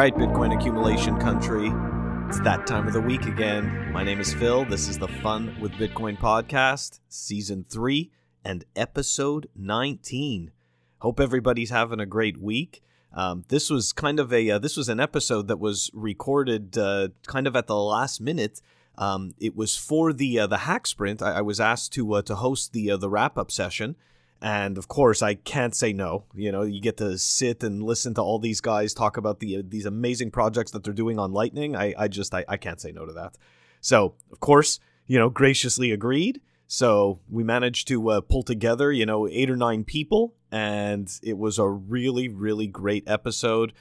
right, Bitcoin accumulation country. It's that time of the week again. My name is Phil. This is the Fun with Bitcoin podcast, season three and episode 19. Hope everybody's having a great week. Um, this was kind of a uh, this was an episode that was recorded uh, kind of at the last minute. Um, it was for the uh, the hack sprint. I, I was asked to uh, to host the uh, the wrap up session, and of course I can't say no. You know, you get to sit and listen to all these guys talk about the uh, these amazing projects that they're doing on Lightning. I I just I, I can't say no to that. So of course, you know, graciously agreed. So we managed to uh, pull together, you know, eight or nine people, and it was a really, really great episode.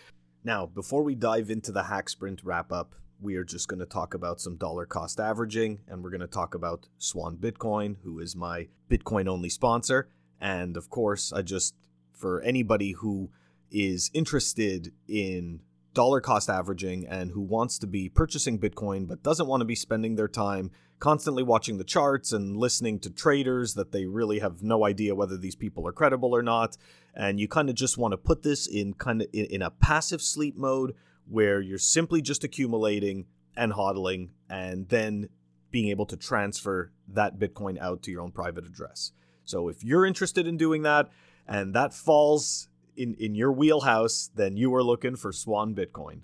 Now, before we dive into the hack sprint wrap up, we are just going to talk about some dollar cost averaging, and we're going to talk about Swan Bitcoin, who is my Bitcoin only sponsor. And of course, I just, for anybody who is interested in dollar cost averaging and who wants to be purchasing Bitcoin but doesn't want to be spending their time constantly watching the charts and listening to traders that they really have no idea whether these people are credible or not. And you kind of just want to put this in kind of in, a passive sleep mode where you're simply just accumulating and hodling and then being able to transfer that Bitcoin out to your own private address. So if you're interested in doing that and that falls in, in your wheelhouse, then you are looking for Swan Bitcoin.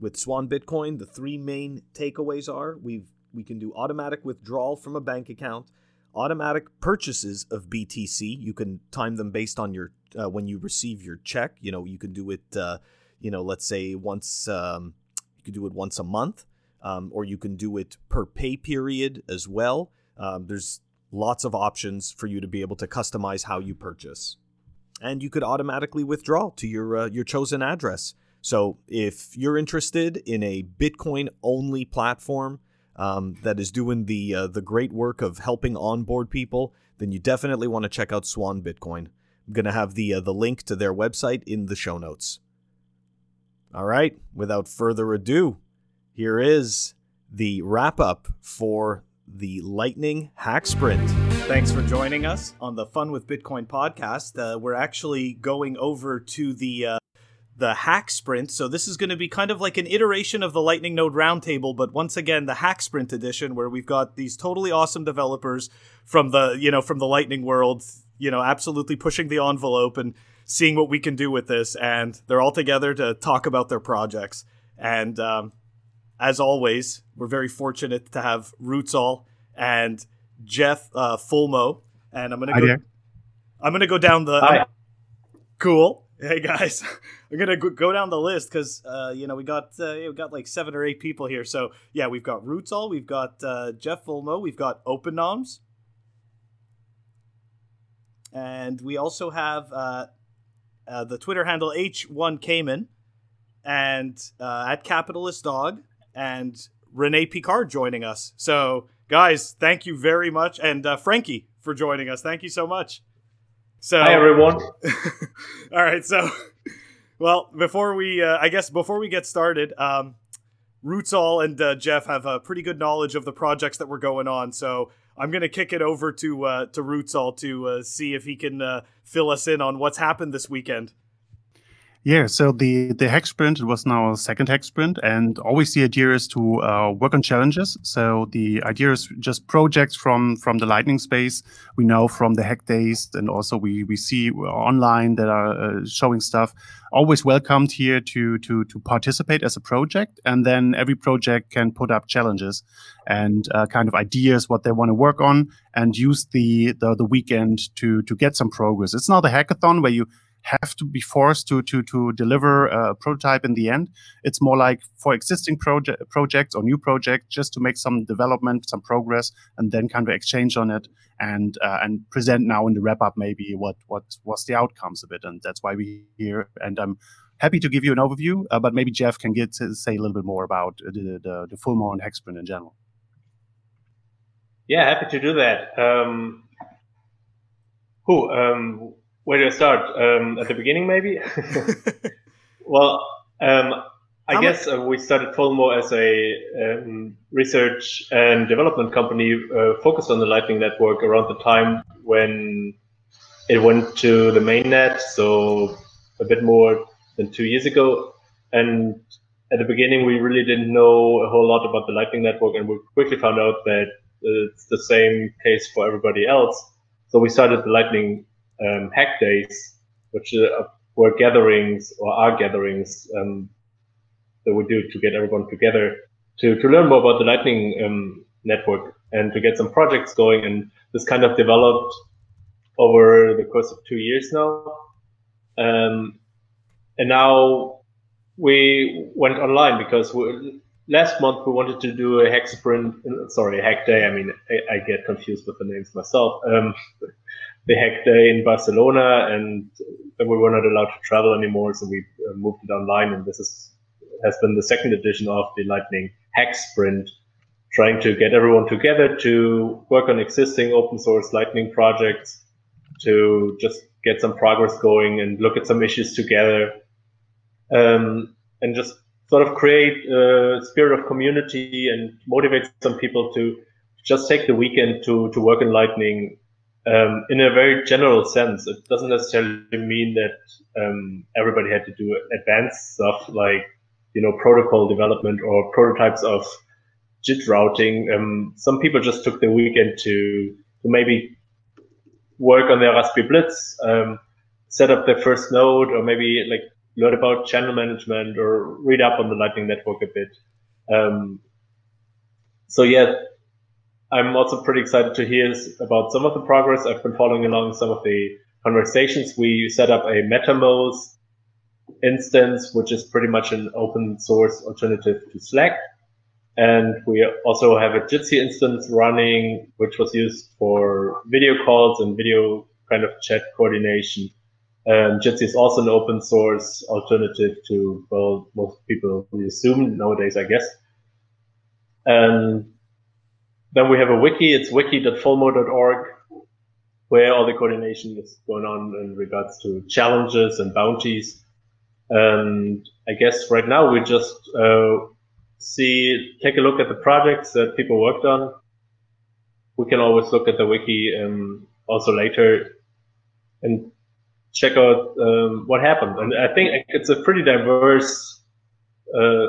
With Swan Bitcoin, the three main takeaways are we've we can do automatic withdrawal from a bank account, automatic purchases of BTC. You can time them based on your uh, when you receive your check. You know, you can do it. Uh, you know, let's say once um, you can do it once a month, um, or you can do it per pay period as well. Um, there's lots of options for you to be able to customize how you purchase, and you could automatically withdraw to your uh, your chosen address. So if you're interested in a Bitcoin only platform um, that is doing the uh, the great work of helping onboard people, then you definitely want to check out Swan Bitcoin. I'm gonna have the uh, the link to their website in the show notes. All right, without further ado, here is the wrap up for the Lightning Hack Sprint. Thanks for joining us on the Fun with Bitcoin podcast. Uh, we're actually going over to the uh, the hack sprint. So this is going to be kind of like an iteration of the Lightning Node Roundtable, but once again the hack sprint edition, where we've got these totally awesome developers from the you know from the Lightning world, you know, absolutely pushing the envelope and seeing what we can do with this, and they're all together to talk about their projects. And um, as always, we're very fortunate to have Rootzoll and Jeff uh, Fulmo, and I'm gonna Hi go. there. I'm gonna go down the. Hi. Cool. Hey guys, I'm gonna go- go down the list because uh, you know we got uh, we got like seven or eight people here. So yeah, we've got Rootzoll, we've got uh, Jeff Fulmo, we've got OpenOMS, and we also have uh, uh, the Twitter handle H1 Cayman, and uh, at Capitalist Dog, and Renee Pickhardt joining us. So guys, thank you very much, and uh, Frankie for joining us. Thank you so much. So Hi everyone. all right, so well, before we, uh, I guess, before we get started, um, Rootzoll and uh, Jeff have a pretty good knowledge of the projects that were going on, so I'm gonna kick it over to uh, to Rootzoll to uh, see if he can uh, fill us in on what's happened this weekend. Yeah, so the the hack sprint it was now a second hack sprint, and always the idea is to uh, work on challenges. So the idea is just projects from from the Lightning space. We know from the hack days, and also we we see online that are uh, showing stuff. Always welcomed here to to to participate as a project, and then every project can put up challenges and uh, kind of ideas what they want to work on, and use the, the the weekend to to get some progress. It's not a hackathon where you have to be forced to to to deliver a prototype in the end. It's more like for existing project projects or new projects, just to make some development, some progress, and then kind of exchange on it and uh, and present now in the wrap up maybe what what was the outcomes of it, and that's why we here. And I'm happy to give you an overview, uh, but maybe Jeff can get to say a little bit more about the the, the Fulmo hack sprint in general. Yeah, happy to do that. Um, who? Um, where do I start? Um, at the beginning, maybe. well, um, I How guess uh, we started Fulmo as a um, research and development company uh, focused on the Lightning Network around the time when it went to the mainnet, so a bit more than two years ago. and at the beginning, we really didn't know a whole lot about the Lightning Network, and we quickly found out that it's the same case for everybody else. So we started the Lightning um, Hack Days, which uh, were gatherings or are gatherings um, that we do to get everyone together to, to learn more about the Lightning um, Network and to get some projects going. And this kind of developed over the course of two years now. Um, and now we went online because we, last month we wanted to do a hack sprint. Sorry, a hack day. I mean, I, I get confused with the names myself. Um, the hack day in Barcelona, and then we were not allowed to travel anymore, so we uh, moved it online. And this is has been the second edition of the Lightning Hack Sprint, trying to get everyone together to work on existing open source Lightning projects, to just get some progress going and look at some issues together um, and just sort of create a spirit of community and motivate some people to just take the weekend to, to work in Lightning um, in a very general sense. It doesn't necessarily mean that um, everybody had to do advanced stuff like, you know, protocol development or prototypes of JIT routing. Um, some people just took the weekend to, to maybe work on their Raspberry Blitz, um, set up their first node, or maybe like learn about channel management or read up on the Lightning Network a bit. Um, so yeah, I'm also pretty excited to hear about some of the progress. I've been following along some of the conversations. We set up a Mattermost instance, which is pretty much an open source alternative to Slack. And we also have a Jitsi instance running, which was used for video calls and video kind of chat coordination. Um, Jitsi is also an open source alternative to, well, most people we assume nowadays, I guess. And then we have a wiki. It's wiki.fulmo.org, where all the coordination is going on in regards to challenges and bounties. And I guess right now we just uh, see, take a look at the projects that people worked on. We can always look at the wiki um, also later and check out um, what happened. And I think it's a pretty diverse uh,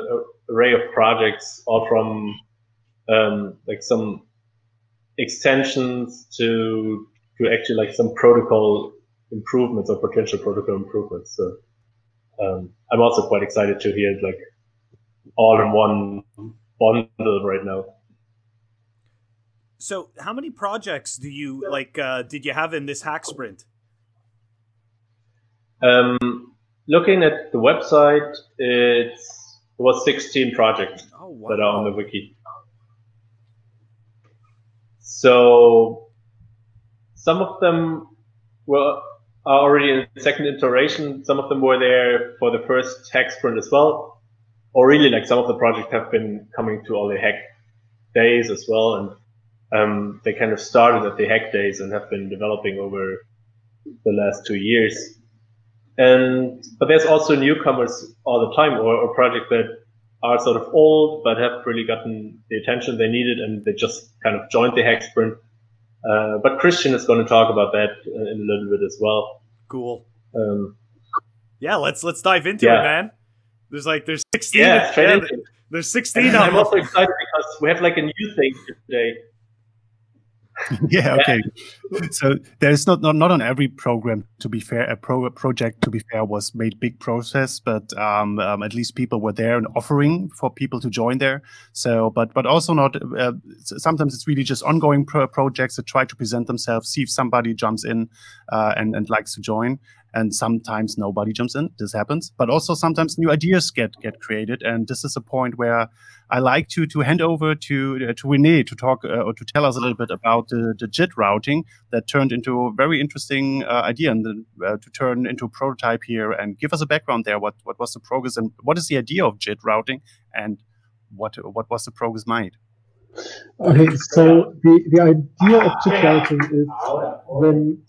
array of projects, all from um, like some extensions to to actually like some protocol improvements or potential protocol improvements. So um, I'm also quite excited to hear like all in one bundle right now. So, how many projects do you like? Uh, did you have in this hack sprint? Um, looking at the website, it's it was 16 projects oh, wow. that are on the wiki. So some of them were already in the second iteration. Some of them were there for the first hack sprint as well, or really like some of the projects have been coming to all the hack days as well, and um, they kind of started at the hack days and have been developing over the last two years. And but there's also newcomers all the time, or, or projects that are sort of old but have really gotten the attention they needed, and they just kind of joined the hack sprint. Uh, but Christian is going to talk about that in a little bit as well. Cool. Um, yeah, let's let's dive into yeah. it, man. There's like there's 16. Yeah, yeah there's 16. I'm also excited because we have like a new thing today yeah okay. So there's not, not not on every program to be fair a pro project to be fair was made big process but um, um, at least people were there and offering for people to join there. So but but also not uh, sometimes it's really just ongoing pro projects that try to present themselves see if somebody jumps in uh, and and likes to join and sometimes nobody jumps in. This happens, but also sometimes new ideas get get created, and this is a point where I like to to hand over to uh, to Rene to talk uh, or to tell us a little bit about the, the JIT routing that turned into a very interesting uh, idea and uh, to turn into a prototype here and give us a background there. What what was the progress and what is the idea of JIT routing and what what was the progress made? Okay, so the, the idea of JIT routing is when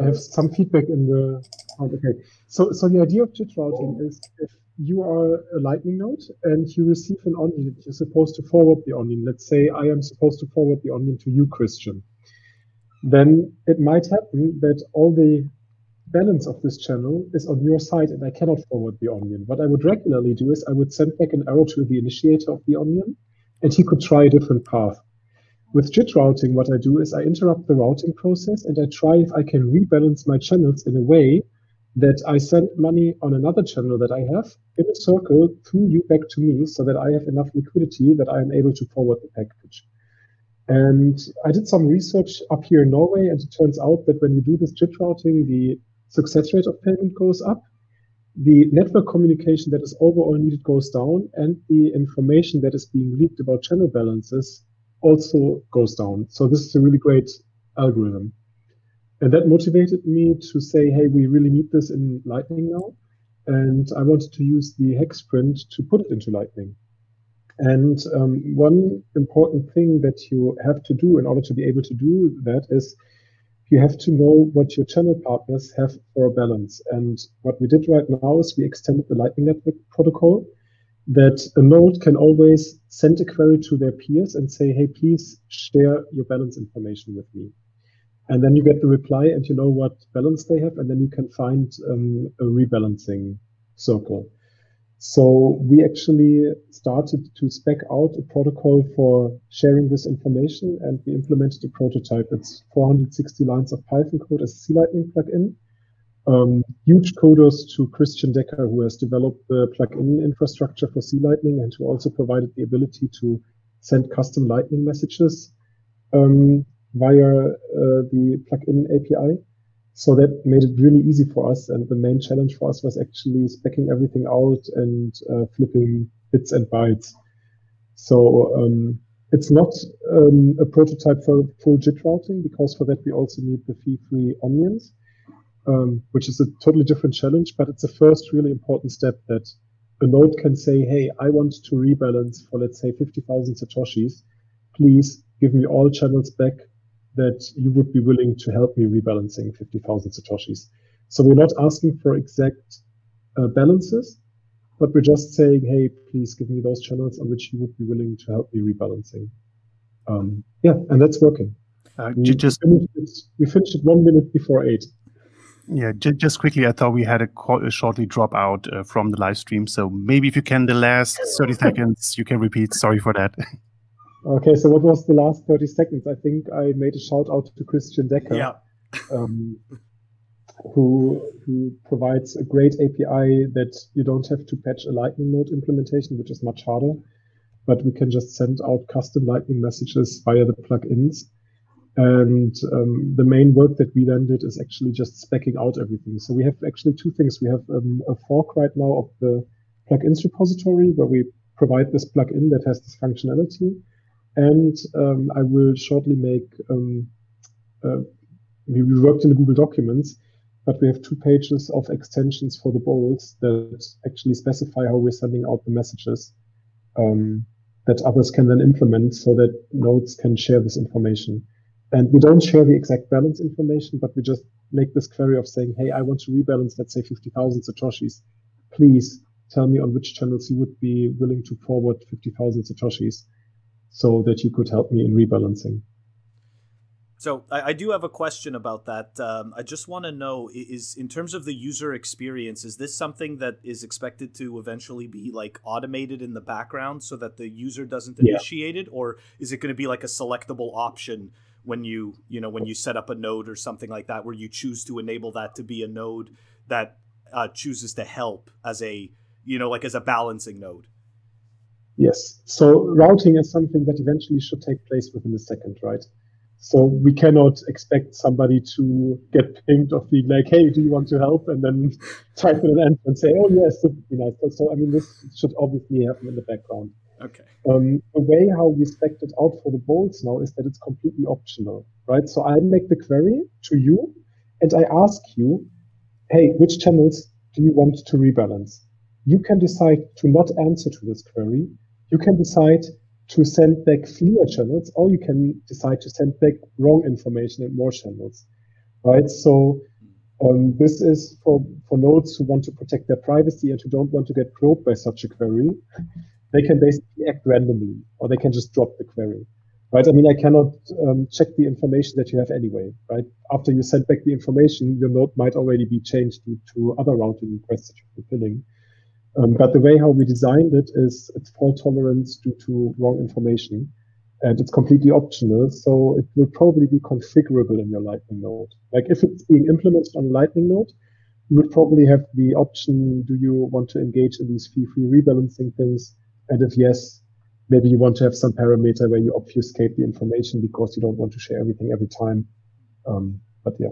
I have some feedback in the. Oh, okay, so so the idea of JIT routing is if you are a Lightning node and you receive an onion, you're supposed to forward the onion. Let's say I am supposed to forward the onion to you, Christian. Then it might happen that all the balance of this channel is on your side and I cannot forward the onion. What I would regularly do is I would send back an arrow to the initiator of the onion and he could try a different path. With JIT routing, what I do is I interrupt the routing process and I try if I can rebalance my channels in a way that I send money on another channel that I have in a circle through you back to me so that I have enough liquidity that I am able to forward the package. And I did some research up here in Norway, and it turns out that when you do this JIT routing, the success rate of payment goes up, the network communication that is overall needed goes down, and the information that is being leaked about channel balances also goes down. So this is a really great algorithm. And that motivated me to say, hey, we really need this in Lightning now. And I wanted to use the Hack Sprint to put it into Lightning. And um, one important thing that you have to do in order to be able to do that is you have to know what your channel partners have for a balance. And what we did right now is we extended the Lightning Network protocol that a node can always send a query to their peers and say, hey, please share your balance information with me. And then you get the reply and you know what balance they have, and then you can find um, a rebalancing circle. So we actually started to spec out a protocol for sharing this information and we implemented a prototype. It's 460 lines of Python code as a C-Lightning plugin. Um, huge kudos to Christian Decker, who has developed the plugin infrastructure for C-Lightning and who also provided the ability to send custom Lightning messages um, via uh, the plugin API. So that made it really easy for us. And the main challenge for us was actually specking everything out and uh, flipping bits and bytes. So um, it's not um, a prototype for full JIT routing because for that we also need the fee-free onions, um, which is a totally different challenge. But it's the first really important step that a node can say, "Hey, I want to rebalance for let's say 50,000 satoshis. Please give me all channels back that you would be willing to help me rebalancing 50,000 Satoshis. So we're not asking for exact uh, balances, but we're just saying, hey, please give me those channels on which you would be willing to help me rebalancing. Um, yeah, and that's working. Uh, we, just finished it, we finished it one minute before eight. Yeah, just quickly, I thought we had a, a shortly drop out uh, from the live stream. So maybe if you can, the last 30 seconds, you can repeat. Sorry for that. Okay, so what was the last 30 seconds? I think I made a shout out to Christian Decker, yeah. um, who who provides a great API that you don't have to patch a Lightning node implementation, which is much harder, but we can just send out custom Lightning messages via the plugins. And um, the main work that we then did is actually just specking out everything. So we have actually two things. We have um, a fork right now of the plugins repository where we provide this plugin that has this functionality and um, I will shortly make. Um, uh, we worked in the Google Documents, but we have two pages of extensions for the bolts that actually specify how we're sending out the messages um, that others can then implement so that nodes can share this information. And we don't share the exact balance information, but we just make this query of saying, hey, I want to rebalance, let's say 50,000 Satoshis. Please tell me on which channels you would be willing to forward 50,000 Satoshis so that you could help me in rebalancing. So I, I do have a question about that. Um, I just want to know is in terms of the user experience, is this something that is expected to eventually be like automated in the background so that the user doesn't yeah. initiate it, or is it going to be like a selectable option when you you know when you set up a node or something like that, where you choose to enable that to be a node that uh, chooses to help as a you know like as a balancing node? Yes. So routing is something that eventually should take place within a second, right? So we cannot expect somebody to get pinged of being like, "Hey, do you want to help?" and then type in an answer and say, "Oh yes, nice." So I mean, this should obviously happen in the background. Okay. Um, the way how we spec it out for the BOLTs now is that it's completely optional, right? So I make the query to you, and I ask you, "Hey, which channels do you want to rebalance?" You can decide to not answer to this query you can decide to send back fewer channels, or you can decide to send back wrong information and more channels, right? So um, this is for, for nodes who want to protect their privacy and who don't want to get probed by such a query. They can basically act randomly, or they can just drop the query. right? I mean, I cannot um, check the information that you have anyway, right? After you send back the information, your node might already be changed to, to other routing requests that you're fulfilling. Um, but the way how we designed it is it's fault tolerance due to wrong information and it's completely optional. So it will probably be configurable in your Lightning node. Like if it's being implemented on Lightning node, you would probably have the option, do you want to engage in these fee-free rebalancing things? And if yes, maybe you want to have some parameter where you obfuscate the information because you don't want to share everything every time. Um, but yeah.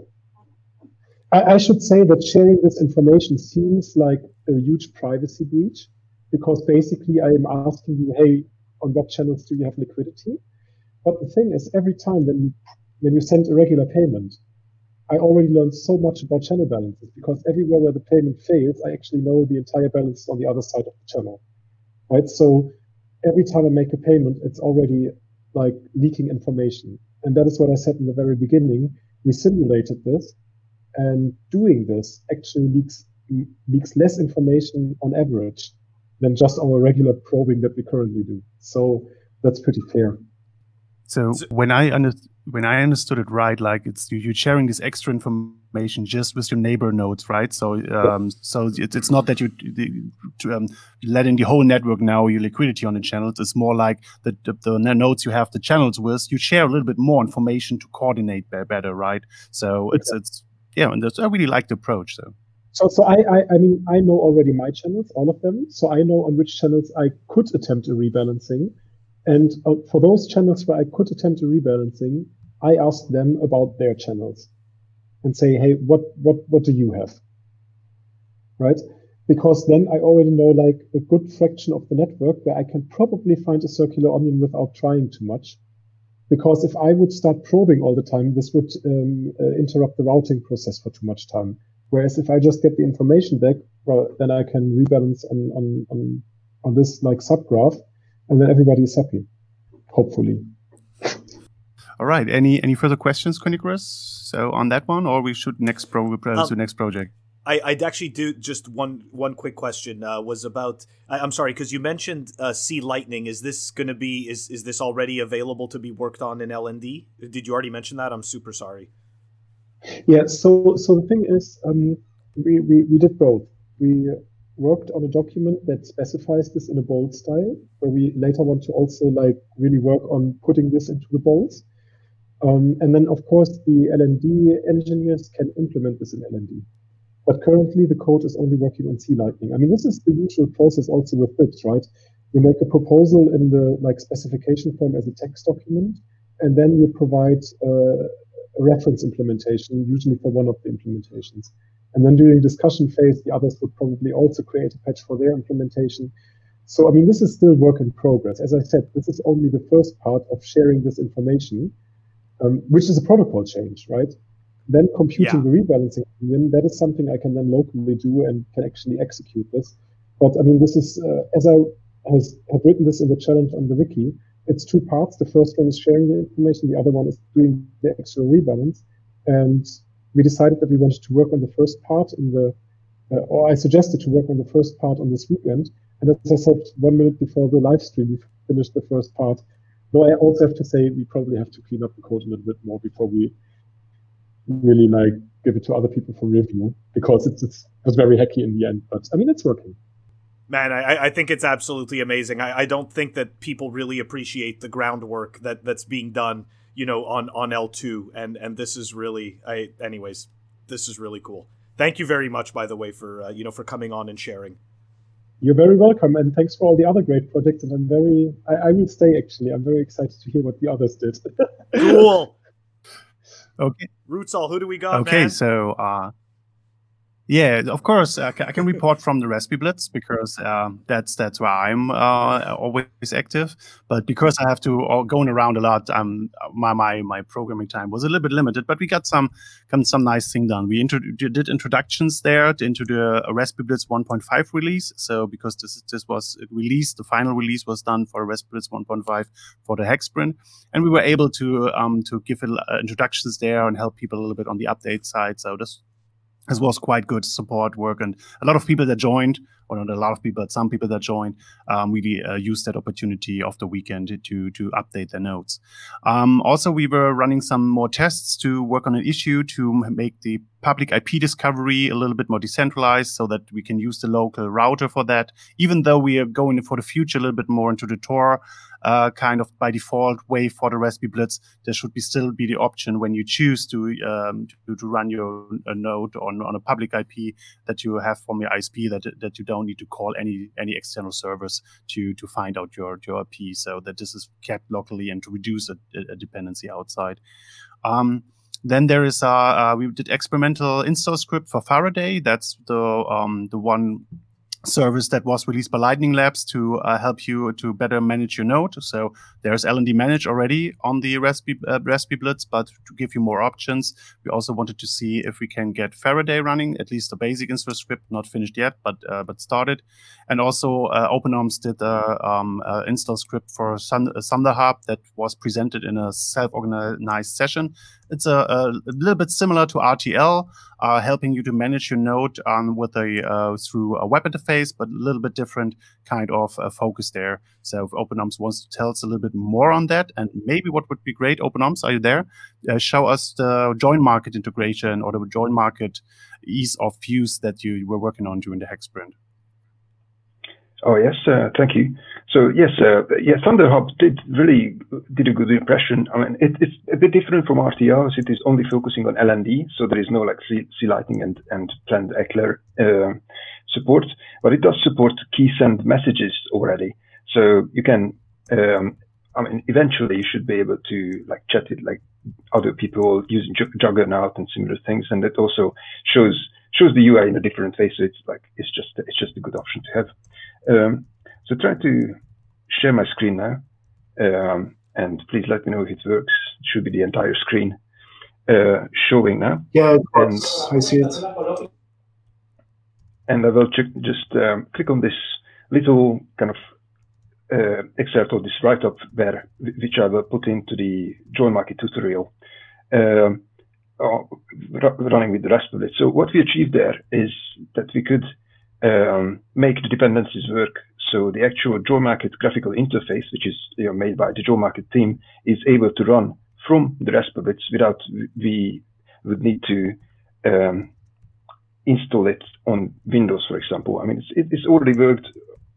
I, I should say that sharing this information seems like a huge privacy breach because basically I am asking you, hey, on what channels do you have liquidity? But the thing is, every time when you when you send a regular payment, I already learned so much about channel balances because everywhere where the payment fails, I actually know the entire balance on the other side of the channel. Right? So every time I make a payment, it's already like leaking information. And that is what I said in the very beginning. We simulated this and doing this actually leaks leaks less information on average than just our regular probing that we currently do. So that's pretty fair. So, so when I under, when I understood it right, like it's you, are sharing this extra information just with your neighbor nodes, right? So um, so it's, it's not that you um, letting the whole network know your liquidity on the channels. It's more like the, the, the nodes you have the channels with. You share a little bit more information to coordinate better, right? So it's it's yeah, and I really like the approach. So. So, so I, I, I mean, I know already my channels, all of them. So I know on which channels I could attempt a rebalancing. And uh, for those channels where I could attempt a rebalancing, I ask them about their channels and say, Hey, what, what, what do you have? Right? Because then I already know like a good fraction of the network where I can probably find a circular onion without trying too much. Because if I would start probing all the time, this would um, uh, interrupt the routing process for too much time. Whereas if I just get the information back, well, then I can rebalance on, on, on, on this like subgraph and then everybody is happy. Hopefully. All right. Any any further questions, Chronicrus? So on that one, or we should next pro uh, um, to next project. I, I'd actually do just one one quick question uh, was about I, am sorry because you mentioned uh, C Lightning. Is this going to be is is this already available to be worked on in LND? Did you already mention that? I'm super sorry. Yeah. So so the thing is, um, we, we we did both. We worked on a document that specifies this in a BOLT style, where we later want to also like really work on putting this into the BOLTs. Um, and then, of course, the LND engineers can implement this in LND. But currently, the code is only working on C Lightning. I mean, this is the usual process also with BIPs, right? You make a proposal in the like specification form as a text document, and then you provide uh, a reference implementation, usually for one of the implementations. And then during discussion phase, the others would probably also create a patch for their implementation. So, I mean, this is still work in progress. As I said, this is only the first part of sharing this information, um, which is a protocol change, right? Then computing yeah. the rebalancing opinion, that is something I can then locally do and can actually execute this. But I mean, this is, uh, as I has, have written this in the challenge on the wiki, it's two parts. The first one is sharing the information. The other one is doing the actual rebalance. And we decided that we wanted to work on the first part in the, uh, or I suggested to work on the first part on this weekend. And as I said, one minute before the live stream, we finished the first part. Though I also have to say we probably have to clean up the code a little bit more before we really like give it to other people for review because it's, it's it was very hacky in the end. But I mean, it's working. Man, I, I think it's absolutely amazing. I, I don't think that people really appreciate the groundwork that, that's being done you know, on on L2 and and this is really I anyways, this is really cool. Thank you very much by the way for uh, you know for coming on and sharing. You're very welcome and thanks for all the other great projects and I'm very I, I will stay actually. I'm very excited to hear what the others did. cool. Okay. Rootzoll, who do we got? Okay, man? so uh yeah, of course, I can report from the Raspiblitz because uh, that's that's where I'm uh, always active. But because I have to uh, going around a lot, um, my, my my programming time was a little bit limited. But we got some some nice thing done. We intro- did introductions there into the Raspiblitz 1.5 release. So because this this was released, the final release was done for Raspiblitz 1.5 for the Hacksprint, and we were able to um, to give uh, introductions there and help people a little bit on the update side. So this this was quite good support work and a lot of people that joined or not a lot of people, but some people that joined um, really uh, used that opportunity of the weekend to to update their notes. Um, also, we were running some more tests to work on an issue to make the public IP discovery a little bit more decentralized so that we can use the local router for that, even though we are going for the future a little bit more into the Tor uh, kind of by default way for the Raspberry Blitz, there should be still be the option when you choose to um, to, to, run your node on, on a public IP that you have from your ISP that that you don't need to call any any external servers to to find out your your IP, so that this is kept locally and to reduce a, a dependency outside. Um, then there is uh, uh, we did experimental install script for Faraday. That's the um, the one service that was released by Lightning Labs to uh, help you to better manage your node. So there's LND Manage already on the Raspberry, uh, Raspberry Blitz, but to give you more options, we also wanted to see if we can get Faraday running, at least the basic install script, not finished yet, but uh, but started. And also uh, OpenOMS did a um, install script for Sun- Hub that was presented in a self-organized session. It's a, a little bit similar to RTL, uh, helping you to manage your node um, with a uh, through a web interface, but a little bit different kind of uh, focus there. So if OpenOMS wants to tell us a little bit more on that, and maybe what would be great, OpenOMS, are you there? Uh, show us the join market integration or the join market ease of use that you were working on during the Hack Sprint. Oh yes, uh, thank you. So yes, uh, yeah, ThunderHub did really did a good impression. I mean, it, it's a bit different from RTL, as it is only focusing on LND, so there is no like C, C Lightning and and planned Eclair uh, support, but it does support key send messages already. So you can, um, I mean, eventually you should be able to like chat it like other people using Juggernaut and similar things, and it also shows shows the UI in a different way. So it's like it's just it's just a good option to have. Um, so try to share my screen now. Um, and please let me know if it works. It should be the entire screen uh, showing now. Yeah, and, I see it. And I will check, just um, click on this little kind of uh, excerpt of this write-up there, which I will put into the join market tutorial um, running with the rest of it. So what we achieved there is that we could um, make the dependencies work. So the actual JoinMarket graphical interface, which is you know, made by the JoinMarket team, is able to run from the Raspberry without we would need to um, install it on Windows, for example. I mean, it's, it's already worked.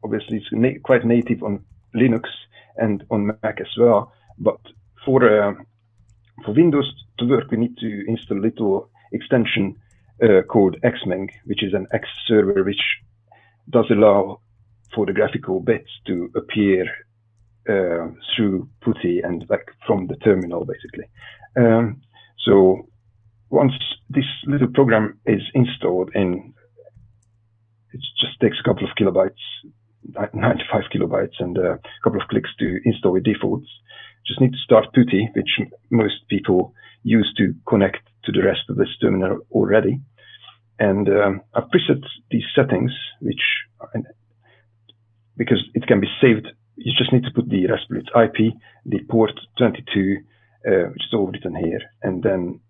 Obviously, it's na quite native on Linux and on Mac as well. But for uh, for Windows to work, we need to install a little extension uh, called Xming, which is an X server which does allow for the graphical bits to appear uh, through PuTTY and like from the terminal basically. Um, so once this little program is installed in, it just takes a couple of kilobytes, 95 kilobytes and a couple of clicks to install the defaults. Just need to start PuTTY, which most people use to connect to the rest of this terminal already. And um, I've preset these settings, which because it can be saved, you just need to put the Raspberry IP, the port 22, uh, which is all written here, and then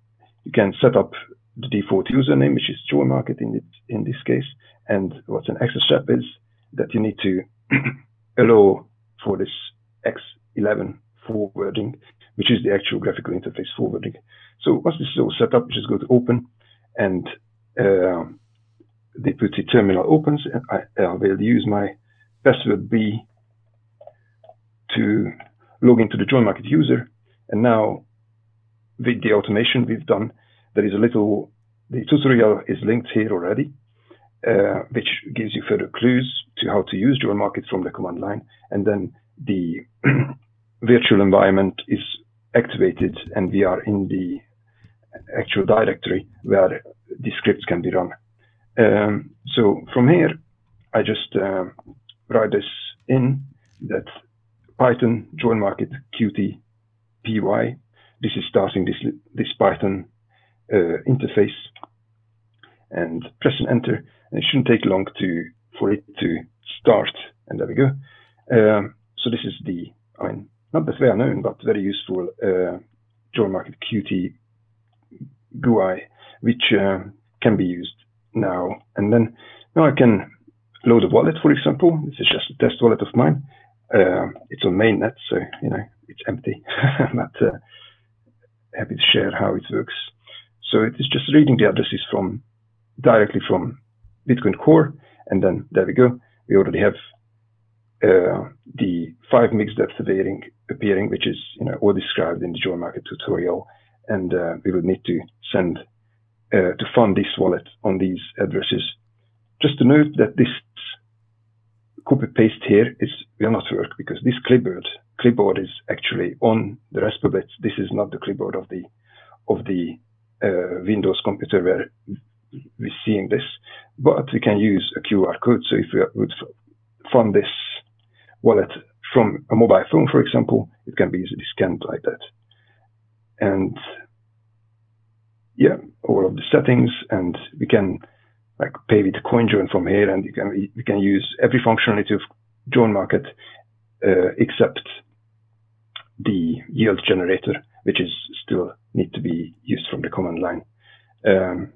you can set up the default username, which is join market in in this case. And what's an extra step is that you need to allow for this X11 forwarding, which is the actual graphical interface forwarding. So once this is all set up, we just go to open and uh, the PuTTY terminal opens. I, I will use my password B to log into the join market user. And now with the automation we've done, there is a little, the tutorial is linked here already, uh, which gives you further clues to how to use join market from the command line. And then the virtual environment is activated and we are in the actual directory where the scripts can be run. Um, so from here, I just uh, write this in that Python join market qt py. This is starting this this Python uh, interface, and press an enter. And it shouldn't take long to for it to start. And there we go. Um, so this is the I mean not known but very useful uh, join market qt GUI which uh, can be used now. And then now I can load a wallet, for example. This is just a test wallet of mine. Uh, it's on mainnet, so you know it's empty. but uh, happy to share how it works. So it is just reading the addresses from directly from Bitcoin Core, and then there we go. We already have uh, the five mixdepth appearing, appearing, which is you know all described in the join market tutorial, and uh, we would need to send uh, to fund this wallet on these addresses. Just to note that this copy paste here is will not work because this clipboard clipboard is actually on the Raspberry. This is not the clipboard of the of the uh, Windows computer where we're seeing this, but we can use a QR code. So if we would fund this wallet from a mobile phone, for example, it can be easily scanned like that. And yeah, all of the settings, and we can like pay with CoinJoin from here, and you can we can use every functionality of Join Market uh, except the yield generator, which is still need to be used from the command line. Um,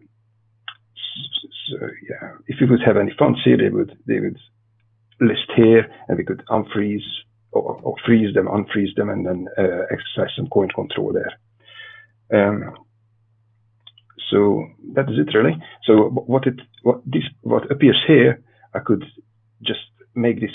so yeah, if you would have any funds here, they would they would list here, and we could unfreeze or, or freeze them, unfreeze them, and then uh, exercise some coin control there. Um, so that is it really. So what it what this what appears here, I could just make this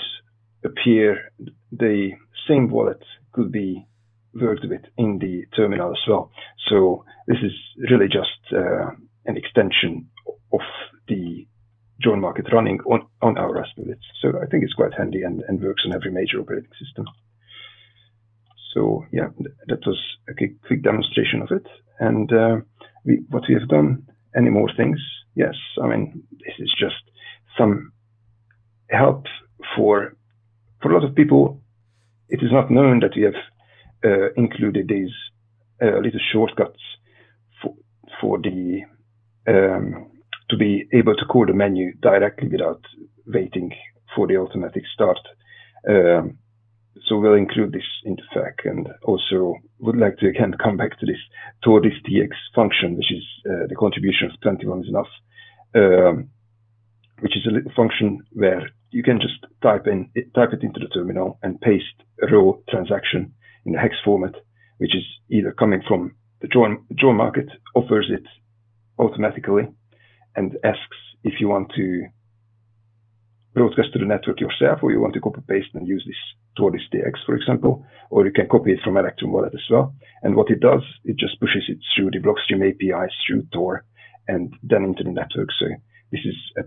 appear. The same wallet could be worked with in the terminal as well. So this is really just uh, an extension of the join market running on, on our Raspberry. So I think it's quite handy and, and works on every major operating system. So yeah, that was a quick, quick demonstration of it. And uh, we, what we have done, any more things? Yes, I mean, this is just some help for, for a lot of people. It is not known that we have uh, included these uh, little shortcuts for, for the um, to be able to call the menu directly without waiting for the automatic start. Um, so we'll include this in the FAQ and also would like to again come back to this Tor this TX function, which is uh, the contribution of 21 is enough, um, which is a little function where you can just type in type it into the terminal and paste a raw transaction in the hex format, which is either coming from the join, join market, offers it automatically, and asks if you want to broadcast to the network yourself, or you want to copy paste and use this Tor this TX, for example, or you can copy it from Electrum Wallet as well. And what it does, it just pushes it through the Blockstream APIs through Tor and then into the network. So this is a,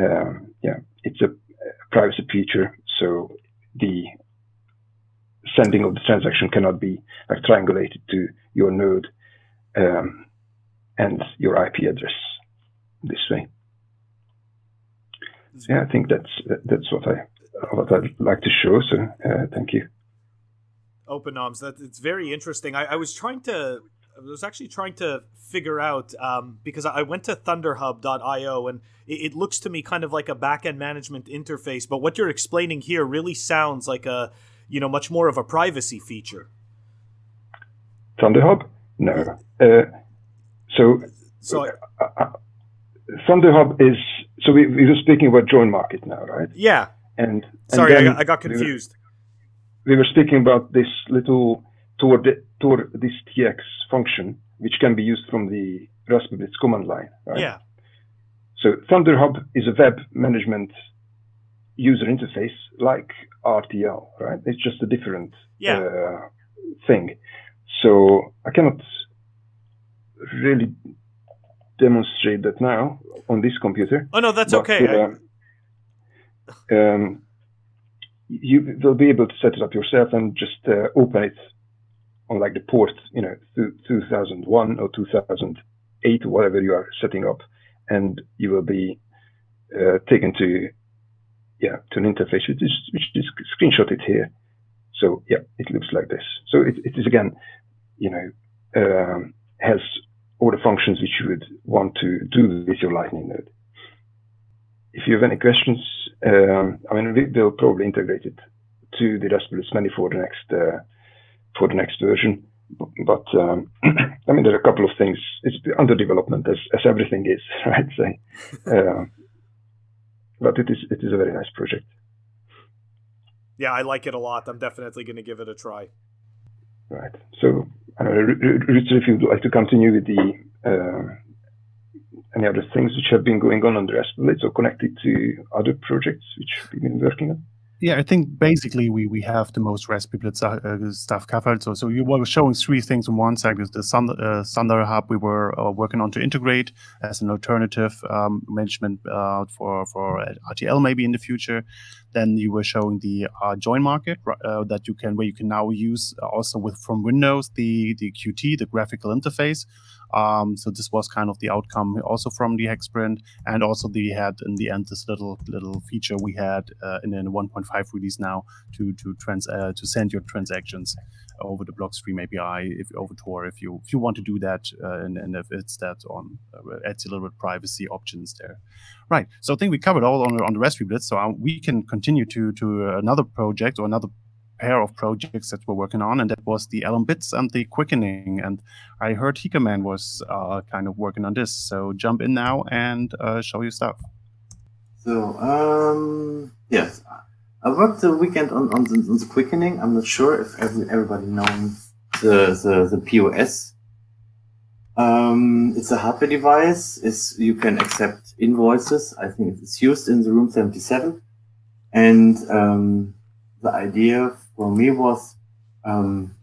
uh, yeah, it's a privacy feature. So the sending of the transaction cannot be like triangulated to your node um, and your IP address this way. Yeah, I think that's that's what I what I'd like to show. So uh, thank you. OpenOMS. That it's very interesting. I, I was trying to I was actually trying to figure out um, because I went to thunderhub.io and it, it, looks to me kind of like a backend management interface, but what you're explaining here really sounds like a you know much more of a privacy feature. Thunderhub? No. Uh, so, so I, uh, uh, Thunderhub is so we, we were speaking about join market now, right? Yeah. And, and sorry, I got, I got, confused. We were, we were, speaking about this little Tor, Tor this TX function, which can be used from the Raspberry command line, right? Yeah. So Thunderhub is a web management user interface like RTL, right? It's just a different yeah. uh, thing. So I cannot really demonstrate that now on this computer. Oh no, that's but, okay. Uh, um, you will be able to set it up yourself and just uh, open it on like the port, you know, 2001 or 2008 or whatever you are setting up, and you will be uh, taken to yeah to an interface which is which is screenshotted here. So yeah, it looks like this. So it, it is again, you know, um, has all the functions which you would want to do with your Lightning node. If you have any questions, um, I mean, we'll probably integrate it to the Raspberry Mini for the next uh, for the next version. But um, I mean, there are a couple of things. It's under development, as, as everything is, right? So, uh, but it is it is a very nice project. Yeah, I like it a lot. I'm definitely going to give it a try. Right. So, I don't know, Richard, if you'd like to continue with the uh, any other things which have been going on on the Raspberry or connected to other projects which we've been working on? Yeah, I think basically we, we have the most RaspiBlitz uh, stuff covered. So so you were showing three things on one side the Thunder, uh, Thunder Hub we were uh, working on to integrate as an alternative um, management uh, for for RTL maybe in the future. Then you were showing the uh, join market uh, that you can where you can now use also with from Windows the the Qt the graphical interface. Um, so this was kind of the outcome also from the hex Hexprint, and also we had in the end this little little feature we had uh, in a 1.5 release now to to trans uh, to send your transactions over the Blockstream API if over Tor if you if you want to do that uh, and, and if it's that on uh, adds a little bit privacy options there. Right. So I think we covered all on, on the RaspiBlitz. So um, we can continue to to another project or another pair of projects that we're working on, and that was the LNbits and the Quickening. And I heard Hikaman was uh, kind of working on this. So jump in now and uh, show your stuff. So um, yes, I worked the weekend on on the, on the Quickening. I'm not sure if every, everybody knows the the, the POS. Um, it's a hardware device. It's, you can accept invoices. I think it's used in the Room 77. And um, the idea for me was um,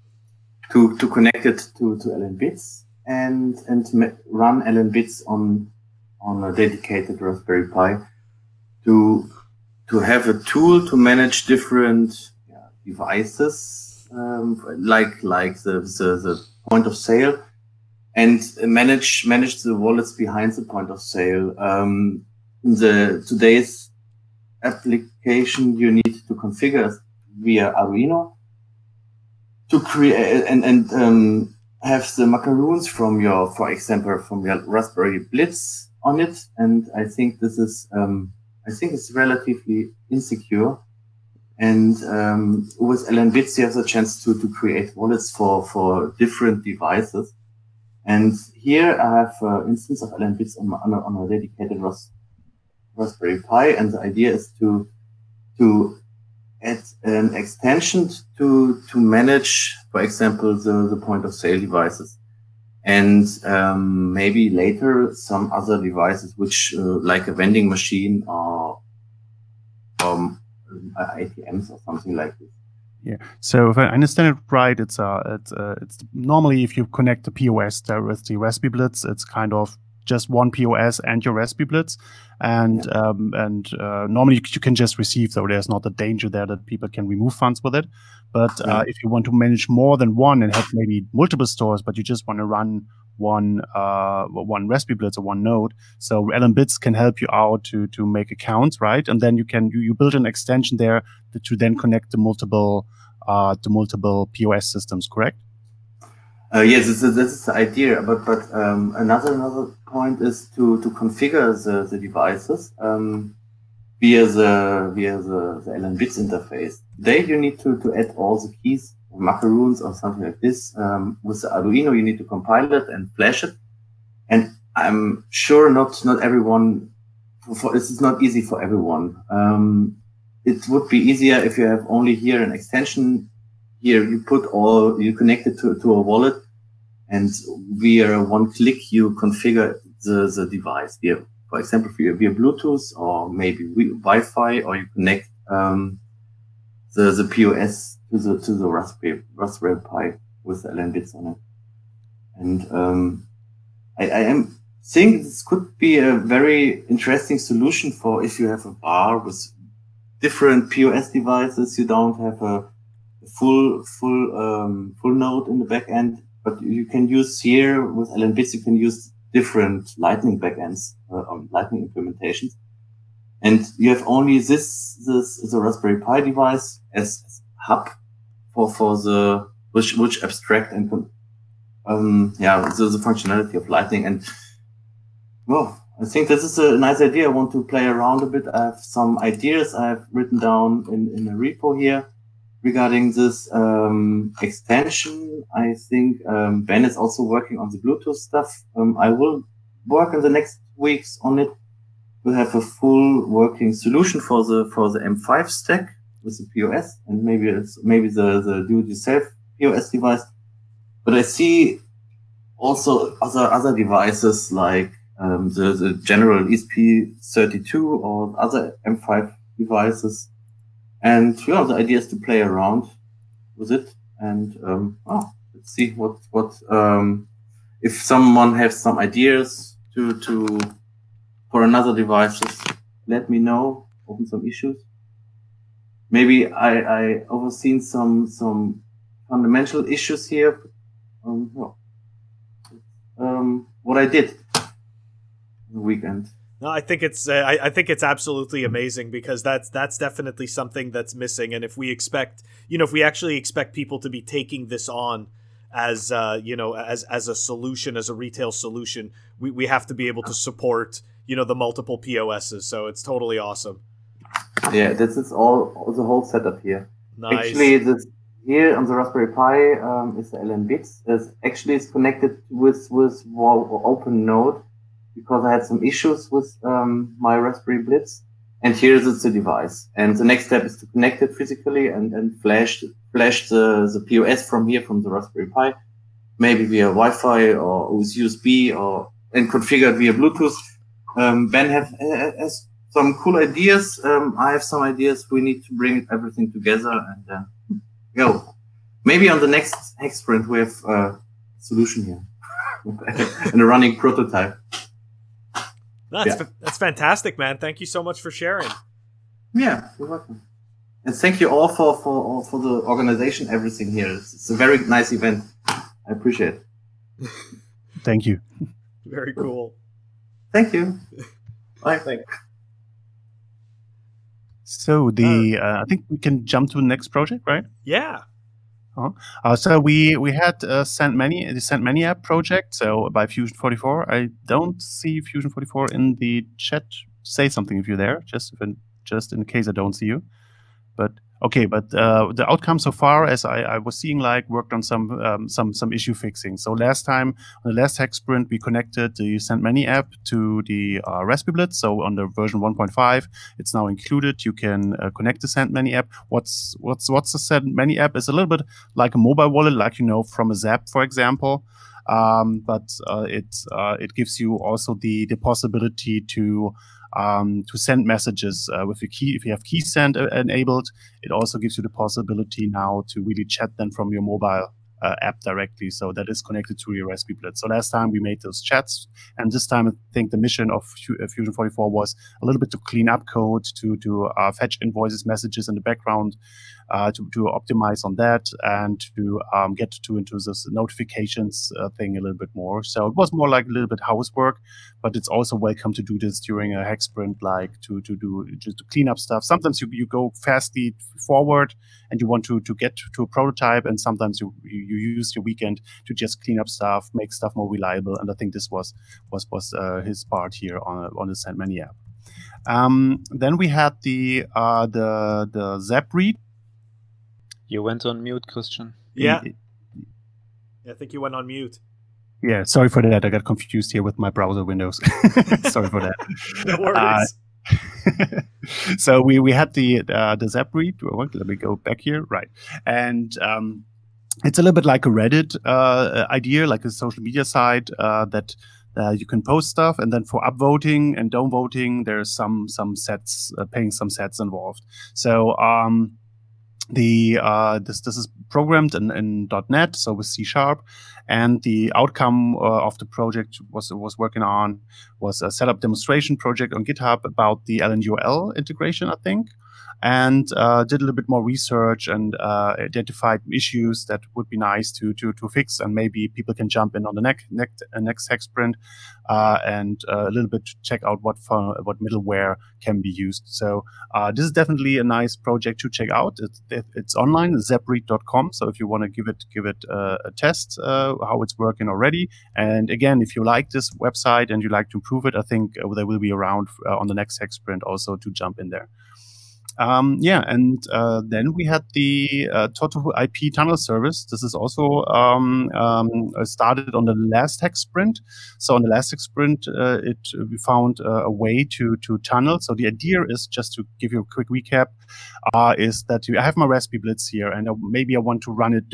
to to connect it to to LNbits and and run LNbits on on a dedicated Raspberry Pi to to have a tool to manage different yeah, devices um, like like the, the the point of sale and manage manage the wallets behind the point of sale. Um, in the today's application, you need to configure via Arduino to create and and um, have the macaroons from your, for example, from your Raspberry Blitz on it. And I think this is, um, I think it's relatively insecure. And um, with LNbits, you have the chance to to create wallets for for different devices. And here I have an instance of LNbits on, on, a, on a dedicated Ras Raspberry Pi, and the idea is to to add an extension to to manage, for example, the, the point of sale devices, and um, maybe later some other devices, which uh, like a vending machine or um, ATMs or something like this. Yeah. So if I understand it right, it's uh, it's uh, it's normally if you connect the POS there with the RaspiBlitz, it's kind of just one POS and your RaspiBlitz, and yeah. um, and uh, normally you can just receive, so there's not a danger there that people can remove funds with it. But uh, if you want to manage more than one and have maybe multiple stores, but you just want to run one uh, one RaspiBlitz or one node, so LNbits can help you out to to make accounts, right? And then you can you, you build an extension there to, to then connect the multiple uh, the multiple POS systems, correct? Uh, yes, this is, this is the idea. But but um, another another point is to to configure the, the devices um, via the via the, the LNbits interface. There you need to, to add all the keys, macaroons or something like this. Um, with the Arduino, you need to compile it and flash it. And I'm sure not not everyone. For, this is not easy for everyone. Um, it would be easier if you have only here an extension. Here you put all you connect it to, to a wallet and via one click, you configure the, the device via, for example, via, via Bluetooth or maybe Wi-Fi, or you connect um, the the POS to the to the Raspberry Raspberry Pi with LNbits on it. And um, I, I am think this could be a very interesting solution for if you have a bar with different POS devices. You don't have a full full um, full node in the back end but you can use here with LNbits, you can use different Lightning backends, uh, um, Lightning implementations. And you have only this, this is a Raspberry Pi device as, as hub for, for the, which, which abstract and, um, yeah, the, the functionality of Lightning. And well, I think this is a nice idea. I want to play around a bit. I have some ideas I've written down in, in a repo here regarding this um, extension. I think um, Ben is also working on the Bluetooth stuff. Um, I will work in the next weeks on it to have a full working solution for the for the M5Stack with the POS and maybe it's maybe the the do-it-yourself POS device. But I see also other other devices like um, the the general ESP32 or other M5 devices, and yeah, the idea is to play around with it and um, oh, let's see what what um, if someone has some ideas to to for another device, just let me know. Open some issues. Maybe I I overseen some some fundamental issues here. Um, well, um, what I did the weekend. No, I think it's uh, I, I think it's absolutely amazing because that's that's definitely something that's missing. And if we expect, you know, if we actually expect people to be taking this on as uh, you know as as a solution, as a retail solution, we, we have to be able to support you know the multiple POSs. So it's totally awesome. Yeah, this is all, all the whole setup here. Nice. Actually, this here on the Raspberry Pi um, is the LN Bits. Is actually is connected with with Wo- Open Node because I had some issues with um, my RaspiBlitz. And here is the device. And the next step is to connect it physically and, and flash flash the, the POS from here from the Raspberry Pi, maybe via Wi-Fi or with USB or and configure it via Bluetooth. Um, ben have, has some cool ideas. Um, I have some ideas. We need to bring everything together and uh, go. Maybe on the next hex sprint we have a solution here and a running prototype. That's Yeah. fa- that's fantastic, man. Thank you so much for sharing. Yeah, you're welcome. And thank you all for for for the organization, everything here. It's, it's a very nice event. I appreciate it. Thank you. Very cool. Thank you. Bye. Thanks. So the uh, I think we can jump to the next project, right? Yeah. Uh, so we we had uh, Send Many the Send Many app project. So by Fusion 44, I don't see Fusion 44 in the chat. Say something if you're there, just if just in case I don't see you. But okay, but uh, the outcome so far, as I, I was seeing, like worked on some um, some some issue fixing. So last time on the last hack sprint, we connected the Send Many app to the uh, Raspberry. So on the version 1.5, it's now included. You can uh, connect the Send Many app. What's what's what's the Send Many app? is a little bit like a mobile wallet, like you know from a Zap, for example. Um, but uh, it uh, it gives you also the the possibility to um, to send messages uh, with a key. If you have key send enabled, it also gives you the possibility now to really chat then from your mobile uh, app directly. So that is connected to your RaspiBlitz. So last time we made those chats, and this time I think the mission of uh, Fusion 44 was a little bit to clean up code, to to uh, fetch invoices, messages in the background, uh, to to optimize on that, and to um, get to into this notifications uh, thing a little bit more. So it was more like a little bit housework, but it's also welcome to do this during a hack sprint, like to to do just to clean up stuff. Sometimes you, you go fastly forward and you want to to get to a prototype, and sometimes you you, use your weekend to just clean up stuff, make stuff more reliable. And I think this was was was uh, his part here on on the Send Many app. Um, then we had the uh, the the Zapread. You went on mute, Christian. Yeah. I think you went on mute. Yeah, sorry for that. I got confused here with my browser windows. sorry for that. No worries. so we we had the uh, the Zapread. Let me go back here. Right, and um, it's a little bit like a Reddit uh, idea, like a social media site uh, that. Uh, you can post stuff, and then for upvoting and downvoting, there's some some sats, uh, paying some sats involved. So um, the uh, this this is programmed in, in .NET, so with C sharp, and the outcome uh, of the project was was working on was a setup demonstration project on GitHub about the LNURL integration, I think, and uh, did a little bit more research and uh, identified issues that would be nice to to to fix, and maybe people can jump in on the next next uh, next hack sprint uh, and uh, a little bit check out what what middleware can be used. So this is definitely a nice project to check out. It's, it- it's online, zapread.com. So if you want to give it give it a test, how it's working already. And again, if you like this website and you like to improve it, I think they will be around on the next hack sprint also to jump in there. Um, yeah, and uh, then we had the uh, Tor2 IP tunnel service. This is also um, um, uh, started on the last hex sprint. So on the last hex sprint, uh, it we found uh, a way to to tunnel. So the idea is just to give you a quick recap, uh, is that you, I have my RaspiBlitz here, and maybe I want to run it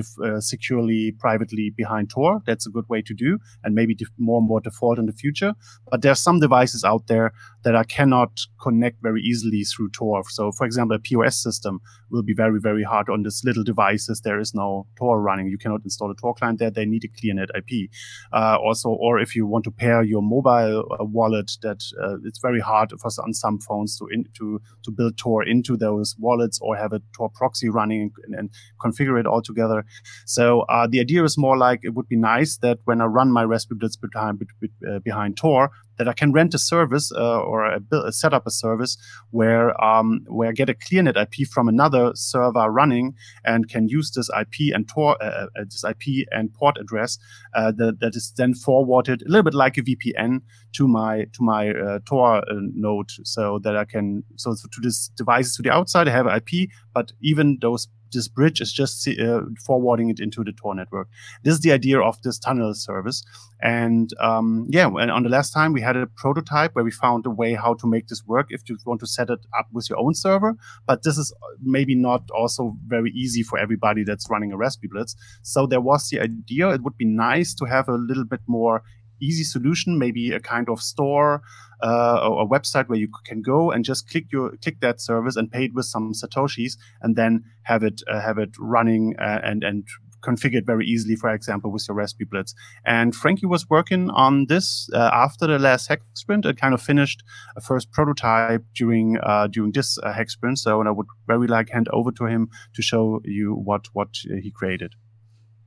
securely, privately behind Tor. That's a good way to do, and maybe more and more default in the future. But there are some devices out there that I cannot connect very easily through Tor. So, for example, a POS system will be very, very hard on these little devices. There is no Tor running. You cannot install a Tor client there. They need a ClearNet IP. Uh, also, or if you want to pair your mobile uh, wallet, that uh, it's very hard for on some phones to in, to to build Tor into those wallets or have a Tor proxy running and, and configure it all together. So uh, the idea is more like it would be nice that when I run my RaspiBlitz behind, uh, behind Tor, that I can rent a service uh, or a, a set up a service where um, where I get a ClearNet IP from another server running and can use this IP and Tor uh, uh, uh this IP and port address uh, that, that is then forwarded a little bit like a VPN to my to my uh, Tor node, so that I can so to this devices to the outside I have an IP, but even those this bridge is just uh, forwarding it into the Tor network. This is the idea of this tunnel service. And um, yeah, and on the last time we had a prototype where we found a way how to make this work if you want to set it up with your own server. But this is maybe not also very easy for everybody that's running a RaspiBlitz. So there was the idea it would be nice to have a little bit more easy solution, maybe a kind of store uh, or a website where you can go and just click your click that service and pay it with some satoshis, and then have it uh, have it running uh, and and configured very easily, for example, with your RaspiBlitz. And Frankie was working on this uh, after the last hack sprint and kind of finished a first prototype during uh, during this uh, hack sprint. So, and I would very like hand over to him to show you what what he created.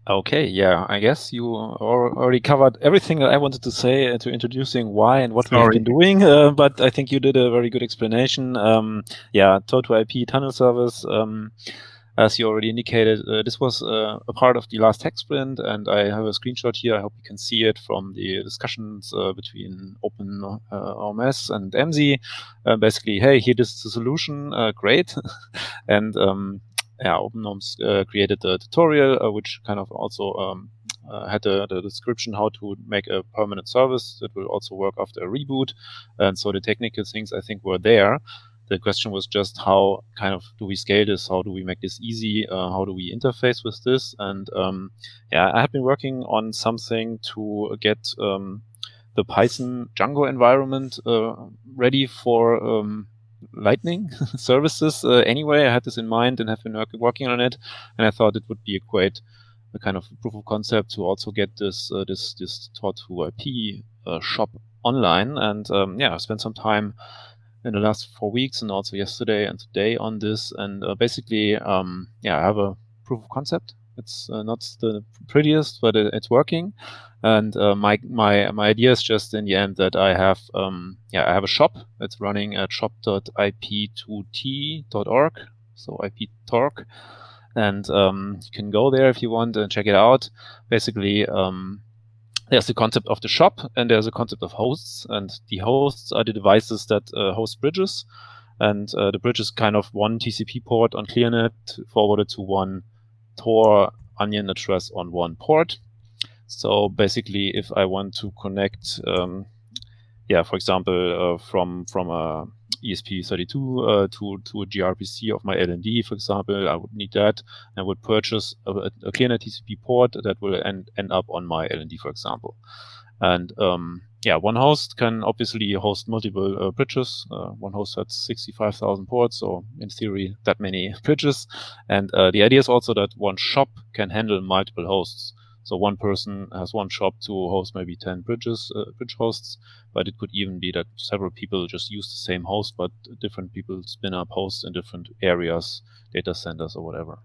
Okay, yeah, I guess you already covered everything that I wanted to say to introducing why and what Sorry. we've been doing, uh, but I think you did a very good explanation. Um, yeah, Tor2 IP tunnel service, um, as you already indicated, uh, this was uh, a part of the last hack sprint, and I have a screenshot here. I hope you can see it from the discussions uh, between Open uh, OMS and Emzy. Uh, basically, hey, here is the solution, great, and um, yeah, OpenOMS uh, created a tutorial uh, which kind of also um, uh, had the, the, description how to make a permanent service that will also work after a reboot. And so the technical things I think were there. The question was just how kind of do we scale this? How do we make this easy? Uh, how do we interface with this? And um, yeah, I have been working on something to get um, the Python Django environment uh, ready for um, Lightning services uh, anyway. I had this in mind and have been work- working on it, and I thought it would be a great a kind of proof of concept to also get this uh, this this Tor2 IP uh, shop online. And um, yeah, I spent some time in the last four weeks and also yesterday and today on this. And uh, basically, um, yeah, I have a proof of concept. It's uh, not the prettiest, but it, it's working. And uh, my my my idea is just in the end that I have um, yeah I have a shop that's running at shop.ip2t.org, so IP2Tor, and um, you can go there if you want and check it out. Basically, um, there's the concept of the shop and there's a concept of hosts, and the hosts are the devices that uh, host bridges, and uh, the bridge is kind of one TCP port on ClearNet forwarded to one Tor onion address on one port so basically, if I want to connect, um, yeah, for example, uh, from from a ESP32 uh, to to a gRPC of my LND, for example, I would need that. I would purchase a, a ClearNet TCP port that will end end up on my LND, for example. And um, yeah, one host can obviously host multiple uh, bridges. Uh, one host has 65,000 ports, so in theory, that many bridges. And uh, the idea is also that one shop can handle multiple hosts. So one person has one shop to host maybe 10 bridges, uh, bridge hosts, but it could even be that several people just use the same host, but different people spin up hosts in different areas, data centers or whatever.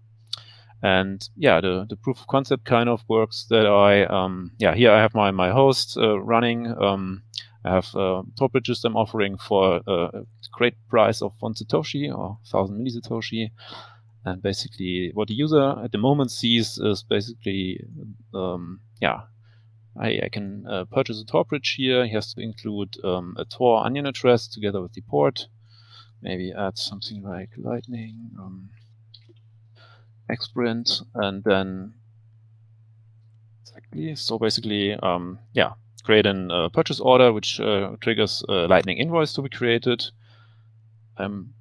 And yeah, the, the proof of concept kind of works that I, um, yeah, here I have my, my host uh, running. Um, I have uh, Tor bridges I'm offering for a great price of one Satoshi or 1000 millisatoshi. And basically, what the user at the moment sees is basically, um, yeah, I, I can uh, purchase a Tor bridge here. He has to include um, a Tor onion address together with the port. maybe add something like Lightning, um, Xprint, and then exactly. So basically, um, yeah, create a uh, purchase order which uh, triggers a Lightning invoice to be created. Um,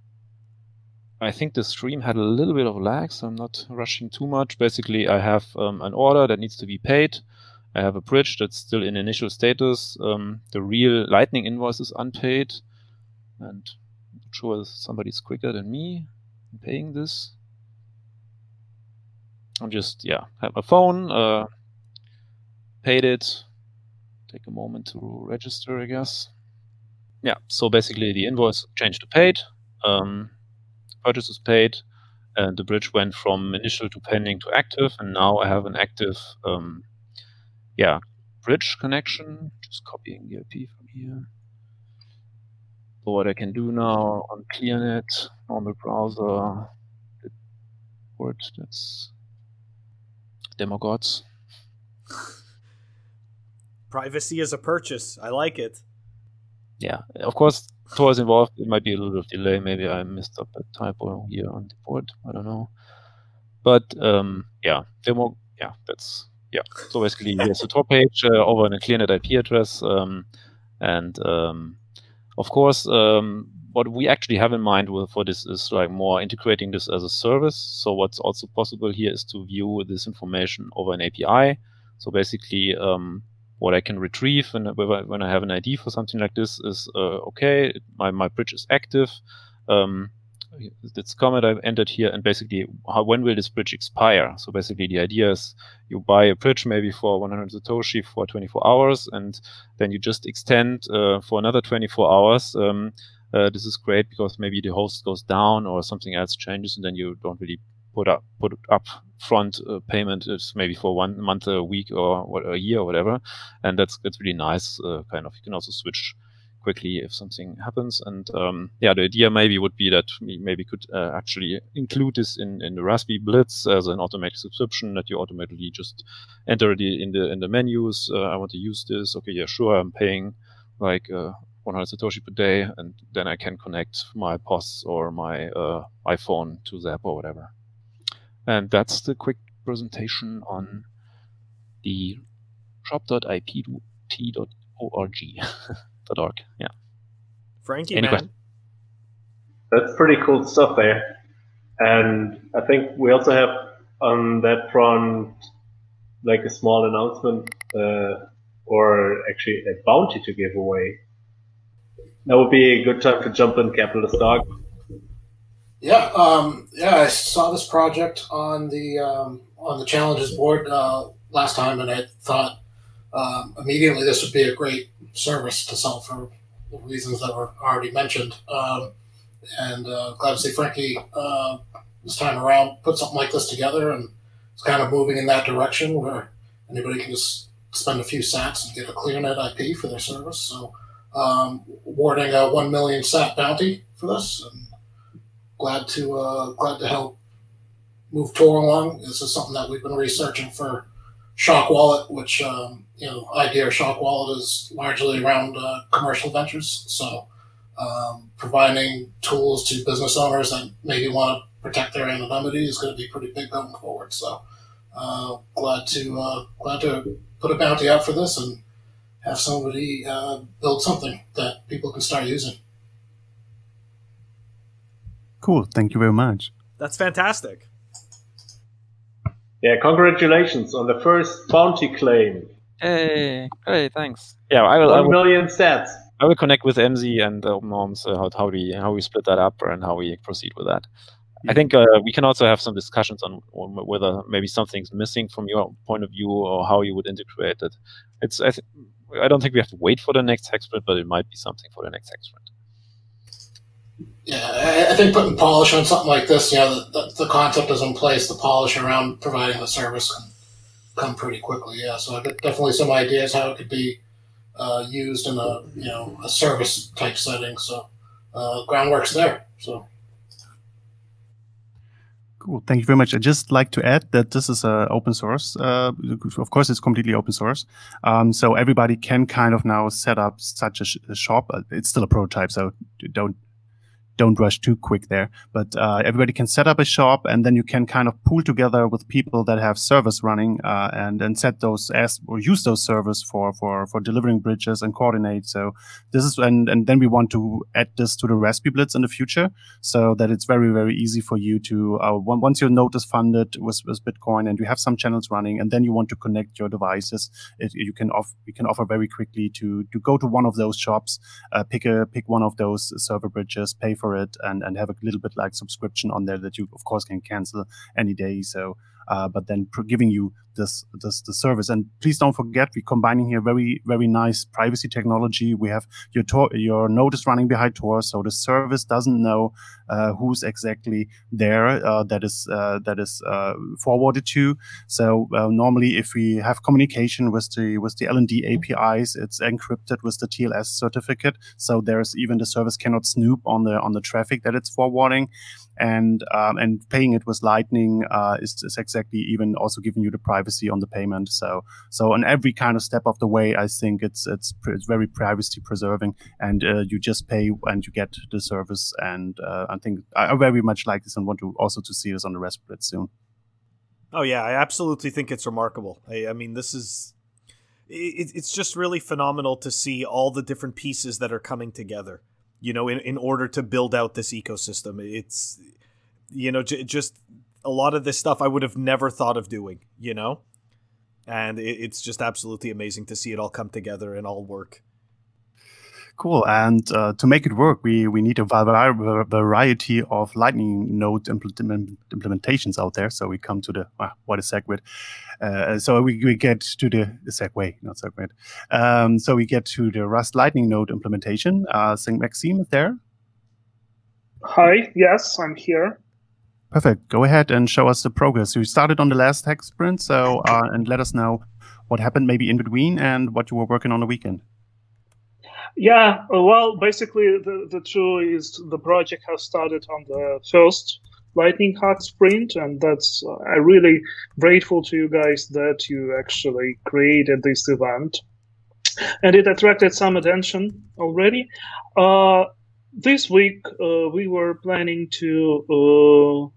I think the stream had a little bit of lag, so I'm not rushing too much. Basically, I have um, an order that needs to be paid. I have a bridge that's still in initial status. Um, the real Lightning invoice is unpaid, and I'm sure somebody's quicker than me in paying this. I'm just yeah, have a phone, uh, paid it. Take a moment to register, I guess. Yeah, so basically the invoice changed to paid. Um, purchase was paid, and the bridge went from initial to pending to active, and now I have an active, um, yeah, bridge connection. Just copying the IP from here. So what I can do now on ClearNet, normal browser, the port that's Demogods. Privacy is a purchase. I like it. Yeah, of course, Tor is involved. It might be a little bit of delay. Maybe I missed up a typo here on the board. I don't know. But um, yeah, demo. Yeah, that's yeah. So basically, here's the Tor page uh, over in a ClearNet IP address, um, and um, of course, um, what we actually have in mind for this is like more integrating this as a service. So what's also possible here is to view this information over an API. So basically, um, what I can retrieve when, when I have an ID for something like this is uh, okay, my, my bridge is active. Um, this comment I've entered here, and basically, how, when will this bridge expire? So basically, the idea is you buy a bridge maybe for 100 satoshi for 24 hours, and then you just extend uh, for another 24 hours. Um, uh, this is great because maybe the host goes down or something else changes, and then you don't really put up put up front uh, payment maybe for one month, a week, or a year, or whatever, and that's that's really nice. Uh, kind of, you can also switch quickly if something happens. And um, yeah, the idea maybe would be that we maybe could uh, actually include this in, in the RaspiBlitz as an automatic subscription that you automatically just enter the in the in the menus. Uh, I want to use this. Okay, yeah, sure. I'm paying like uh, 100 satoshi per day, and then I can connect my POS or my uh, iPhone to the app or whatever. And that's the quick presentation on the shop.ip.t.org. .org. Yeah. Frankie, Any man. question? That's pretty cool stuff there. And I think we also have on that front like a small announcement uh, or actually a bounty to give away. That would be a good time to jump in, Capitalist Dog. Yeah, um, yeah, I saw this project on the um, on the challenges board uh, last time, and I thought um, immediately this would be a great service to sell for the reasons that were already mentioned. Um, and uh, glad to see Frankie uh, this time around put something like this together, and it's kind of moving in that direction where anybody can just spend a few sats and get a ClearNet IP for their service. So, um, awarding a one million sat bounty for this, and glad to uh, glad to help move Tor along. This is something that we've been researching for Shock Wallet, which um, you know, idea of Shock Wallet is largely around uh, commercial ventures. So, um, providing tools to business owners that maybe want to protect their anonymity is going to be pretty big going forward. So, uh, glad to uh, glad to put a bounty out for this and have somebody uh, build something that people can start using. Cool. Thank you very much. That's fantastic. Yeah, congratulations on the first bounty claim. Hey, hey, thanks. Yeah, I will. I will, million sats. I will connect with Emzy and uh, Norms uh, how, how we how we split that up and how we proceed with that. I think uh, we can also have some discussions on, on whether maybe something's missing from your point of view or how you would integrate it. It's I, th- I don't think we have to wait for the next hex but it might be something for the next hex. Yeah, I, think putting polish on something like this, you know, the, the, concept is in place. The polish around providing the service can come pretty quickly. Yeah, so definitely some ideas how it could be uh, used in a you know a service type setting. So uh, groundwork's there. So Cool. Thank you very much. I'd just like to add that this is uh, open source. Uh, of course, it's completely open source. Um, so everybody can kind of now set up such a, sh- a shop. Uh, It's still a prototype, so don't don't rush too quick there. But uh, everybody can set up a shop, and then you can kind of pool together with people that have servers running, uh, and and set those as or use those servers for for for delivering bridges and coordinate. So this is and and then we want to add this to the RaspiBlitz in the future, so that it's very very easy for you to uh, once your node is funded with with Bitcoin and you have some channels running, and then you want to connect your devices, it, you can off we can offer very quickly to to go to one of those shops, uh, pick a pick one of those server bridges, pay for it, and and have a little bit like subscription on there that you of course can cancel any day. So uh, but then giving you this this the service. And please don't forget, we're combining here very very nice privacy technology. We have your tor- your node is running behind Tor, so the service doesn't know uh, who's exactly there uh, that is uh, that is uh, forwarded to. So normally, if we have communication with the with the LND APIs, it's encrypted with the TLS certificate. So there's even the service cannot snoop on the on the traffic that it's forwarding and um, and paying it with Lightning uh, is, is, exactly even also giving you the privacy on the payment. So so on every kind of step of the way, I think it's it's it's very privacy preserving, and uh, you just pay and you get the service. And uh, I think I, very much like this and want to also to see this on the Raspberry soon. Oh yeah, I absolutely think it's remarkable. I, I mean, this is it, it's just really phenomenal to see all the different pieces that are coming together you know, in, in order to build out this ecosystem. It's, you know, j- just a lot of this stuff I would have never thought of doing, you know? And it, it's just absolutely amazing to see it all come together and all work. Cool. And uh, to make it work, we, we need a variety of Lightning Node implement, implementations out there. So we come to the, uh, what is SegWit? Uh, so we, we get to the, Segway, not SegWit. Um, so we get to the Rust Lightning Node implementation. Uh, St. Maxime is there. Hi, yes, I'm here. Perfect. Go ahead and show us the progress. You started on the last hack sprint, so uh, and let us know what happened maybe in between and what you were working on the weekend. Yeah, well, basically, the, the truth is the project has started on the first Lightning Hack sprint, and that's uh, I'm really grateful to you guys that you actually created this event, and it attracted some attention already. Uh, this week, uh, we were planning to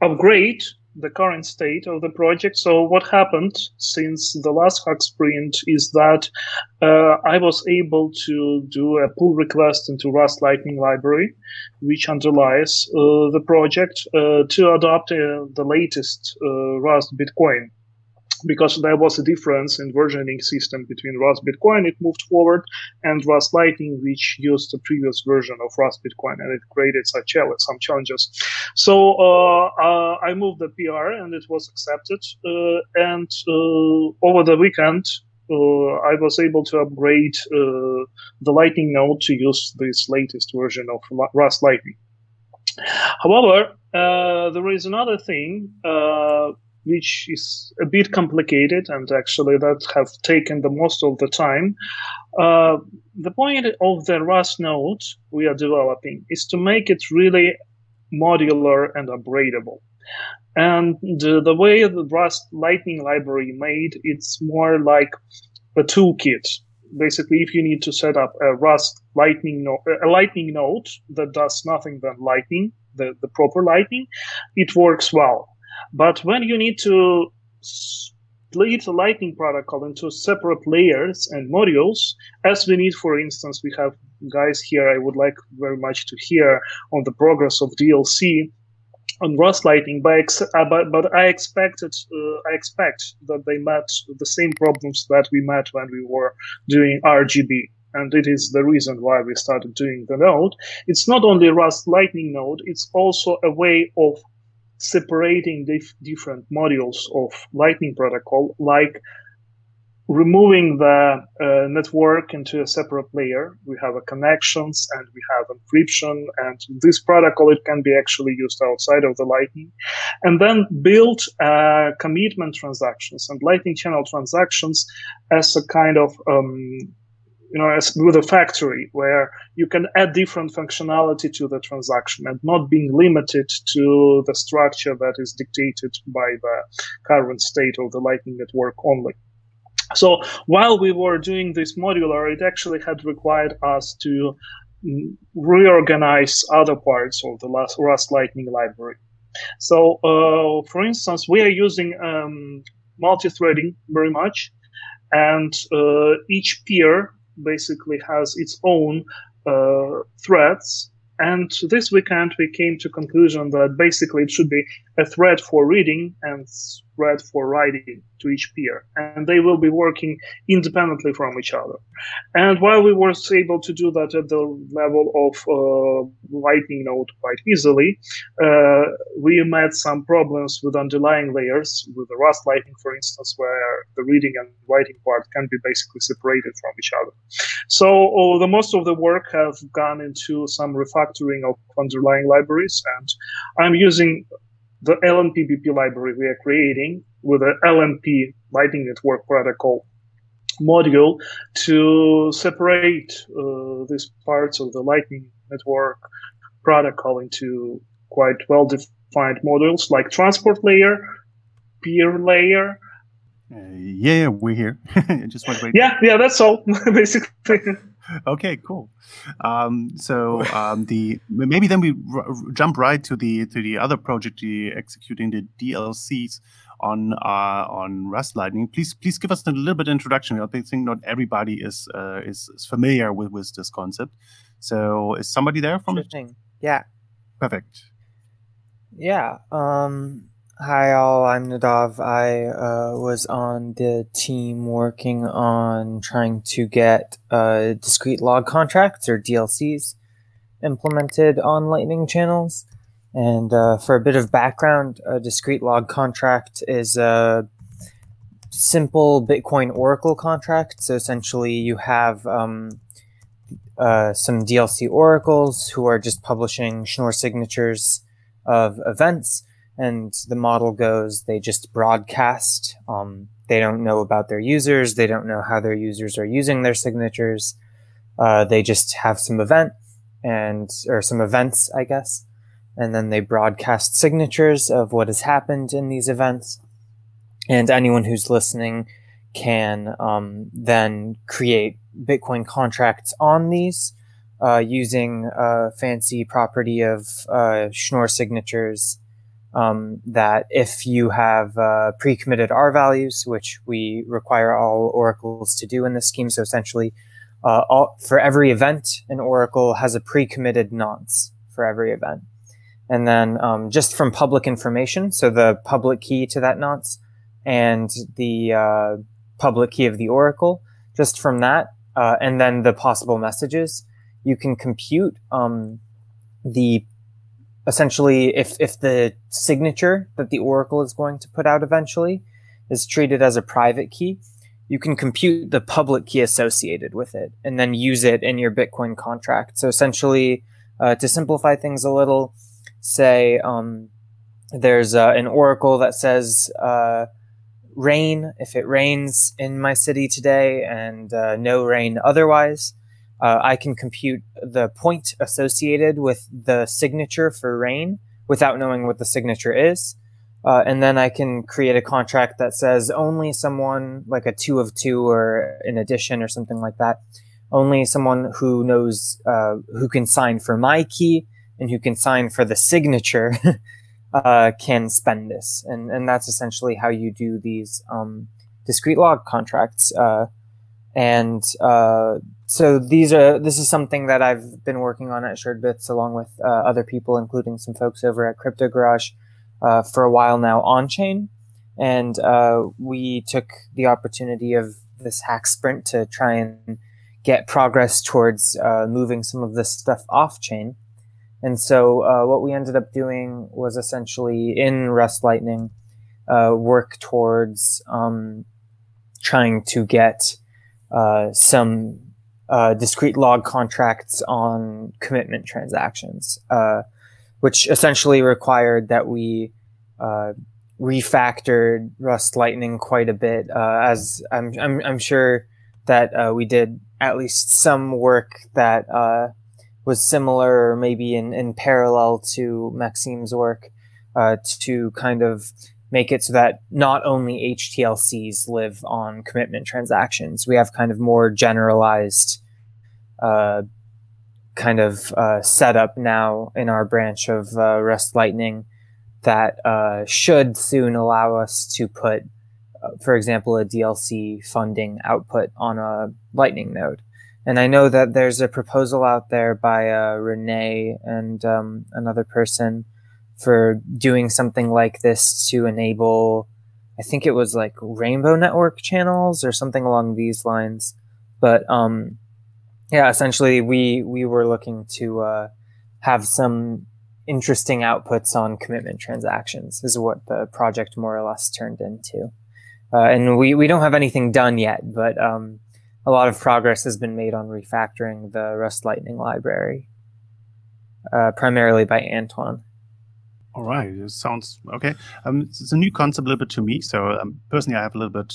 uh, upgrade the current state of the project. So what happened since the last hack sprint is that uh, I was able to do a pull request into Rust Lightning library, which underlies uh, the project uh, to adopt uh, the latest uh, Rust Bitcoin because there was a difference in versioning system between Rust Bitcoin, it moved forward, and Rust Lightning, which used the previous version of Rust Bitcoin, and it created some challenges. So uh, uh, I moved the PR, and it was accepted. Uh, and uh, over the weekend, uh, I was able to upgrade uh, the Lightning node to use this latest version of Rust Lightning. However, there is another thing which is a bit complicated and actually that have taken the most of the time. Uh, the point of the Rust node we are developing is to make it really modular and upgradable. And the, the way the Rust Lightning library made, it's more like a toolkit. Basically, if you need to set up a Rust Lightning node, a Lightning node that does nothing than Lightning, the, the proper Lightning, it works well but when you need to split the Lightning protocol into separate layers and modules, as we need, for instance, we have guys here I would like very much to hear on the progress of DLC on Rust Lightning, but, ex- uh, but, but I expected uh, I expect that they met the same problems that we met when we were doing RGB. And it is the reason why we started doing the node. It's not only Rust Lightning node, it's also a way of separating dif- different modules of Lightning protocol, like removing the uh, network into a separate layer. We have a connections and we have encryption, and this protocol it can be actually used outside of the Lightning, and then build uh, commitment transactions and Lightning channel transactions as a kind of um, you know, as with a factory where you can add different functionality to the transaction and not being limited to the structure that is dictated by the current state of the Lightning Network only. So while we were doing this modular, it actually had required us to reorganize other parts of the Rust Lightning library. So, uh, for instance, we are using um, multi-threading very much, and uh, each peer basically has its own uh, threads and this weekend, we came to conclusion that basically it should be a thread for reading and thread for writing to each peer, and they will be working independently from each other. And while we were able to do that at the level of uh, Lightning Node quite easily, uh, we met some problems with underlying layers, with the Rust Lightning, for instance, where the reading and writing part can be basically separated from each other. So uh, the most of the work have gone into some refactoring of underlying libraries, and I'm using the LNP-BP library we are creating with the LNP Lightning Network Protocol module to separate uh, these parts of the Lightning Network protocol into quite well defined modules like transport layer, peer layer. Uh, yeah, we're here. Just want to wait. Yeah, yeah, that's all basically. Okay, cool. Um, so um, the maybe then we r- jump right to the to the other project, the executing the DLCs on uh, on Rust Lightning. Please please give us a little bit of introduction. I think not everybody is uh, is, is, familiar with with this concept. So is somebody there from? Interesting. Yeah. Perfect. Yeah. Um, Hi, all. I'm Nadav. I uh, was on the team working on trying to get uh, discrete log contracts or DLCs implemented on Lightning channels. And uh, for a bit of background, a discrete log contract is a simple Bitcoin Oracle contract. So essentially, you have um, uh, some DLC oracles who are just publishing Schnorr signatures of events and the model goes they just broadcast. Um, they don't know about their users. They don't know how their users are using their signatures. Uh, they just have some event and or some events i guess. And then they broadcast signatures of what has happened in these events. And anyone who's listening can um, then create bitcoin contracts on these uh, using a fancy property of uh, schnorr signatures um, that if you have uh, pre-committed R values, which we require all oracles to do in this scheme, so essentially, uh, all, for every event, an oracle has a pre-committed nonce for every event, and then um, just from public information, so the public key to that nonce and the uh, public key of the oracle, just from that, uh, and then the possible messages, you can compute um, the essentially if if the signature that the oracle is going to put out eventually is treated as a private key you can compute the public key associated with it and then use it in your bitcoin contract. So essentially uh, to simplify things a little say um, there's uh, an oracle that says uh, rain if it rains in my city today and uh, no rain otherwise uh, I can compute the point associated with the signature for rain without knowing what the signature is. Uh, and then I can create a contract that says only someone, like a two of two or an addition or something like that, only someone who knows, uh, who can sign for my key and who can sign for the signature uh, can spend this. And, and that's essentially how you do these um, discrete log contracts. And uh, so these are this is something that I've been working on at Suredbits along with uh, other people, including some folks over at Crypto Garage, uh, for a while now on chain, and uh, we took the opportunity of this hack sprint to try and get progress towards uh, moving some of this stuff off chain. And so uh, what we ended up doing was essentially in Rust Lightning work towards um, trying to get some uh, discrete log contracts on commitment transactions, uh, which essentially required that we uh, refactored Rust Lightning quite a bit. Uh, as I'm, I'm, I'm, sure that uh, we did at least some work that uh, was similar, or maybe in, in parallel to Maxime's work, to kind of make it so that not only HTLCs live on commitment transactions. We have kind of more generalized uh, kind of uh, setup now in our branch of uh, Rust Lightning that uh, should soon allow us to put, uh, for example, a DLC funding output on a Lightning node. And I know that there's a proposal out there by uh, Renee and um, another person for doing something like this to enable, I think it was like Rainbow Network channels or something along these lines. But um, yeah, essentially, we we were looking to uh, have some interesting outputs on commitment transactions. Is what the project more or less turned into. Uh, and we, we don't have anything done yet, but um, a lot of progress has been made on refactoring the Rust Lightning library, uh, primarily by Antoine. All right, it sounds okay. Um, it's a new concept a little bit to me. So um, personally, I have a little bit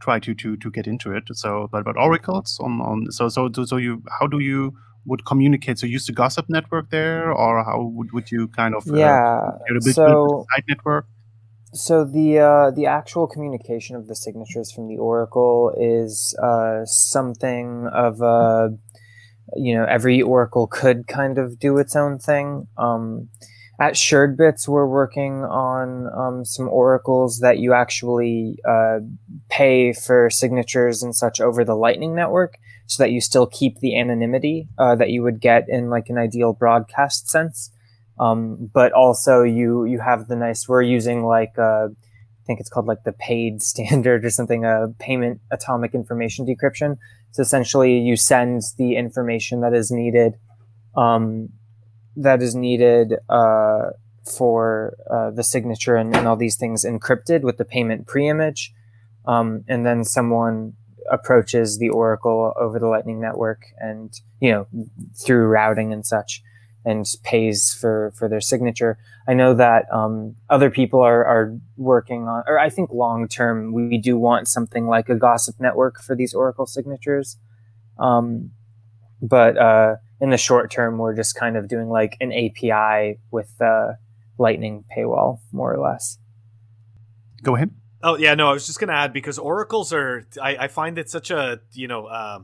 try to to to get into it. So, but but oracles on on so so so you how do you would communicate? So use the gossip network there, or how would, would you kind of yeah uh, a bit, so side network? so the uh, the actual communication of the signatures from the oracle is uh, something of a you know every oracle could kind of do its own thing. Um, at Suredbits, we're working on um, some oracles that you actually uh, pay for signatures and such over the Lightning Network, so that you still keep the anonymity uh, that you would get in like an ideal broadcast sense. Um, but also you you have the nice. We're using like uh, I think it's called like the paid standard or something, a payment atomic information decryption. So essentially, you send the information that is needed. Um, that is needed uh, for uh, the signature and, and, all these things encrypted with the payment pre-image, um, and then someone approaches the oracle over the Lightning Network and you know through routing and such, and pays for for their signature. I know that um, other people are are working on, or I think long term we do want something like a gossip network for these oracle signatures, um, but uh, in the short term, we're just kind of doing like an API with the Lightning paywall, more or less. Go ahead. Oh yeah, no, I was just gonna add because oracles are. I, I find it such a you know uh,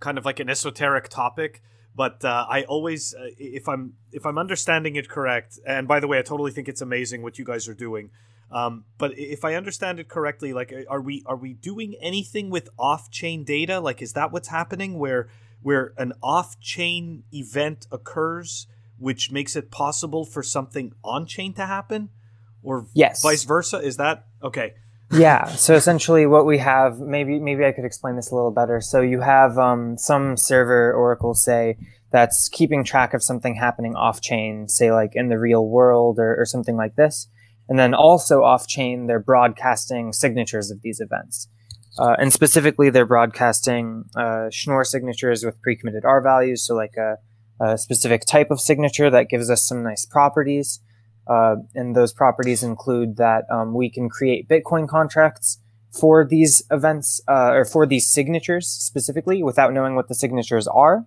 kind of like an esoteric topic. But uh, I always, uh, if I'm if I'm understanding it correct, and by the way, I totally think it's amazing what you guys are doing. Um, but if I understand it correctly, like, are we are we doing anything with off chain data? Like, is that what's happening? Where where an off-chain event occurs which makes it possible for something on-chain to happen or yes. vice versa? Is that okay. Yeah so essentially what we have maybe maybe i could explain this a little better. So you have um, some server oracle say that's keeping track of something happening off chain say like in the real world or, or something like this. And then also off chain they're broadcasting signatures of these events uh, and specifically, they're broadcasting uh, Schnorr signatures with pre-committed R values, so like a, a, specific type of signature that gives us some nice properties. Uh, and those properties include that um, we can create Bitcoin contracts for these events uh, or for these signatures specifically without knowing what the signatures are,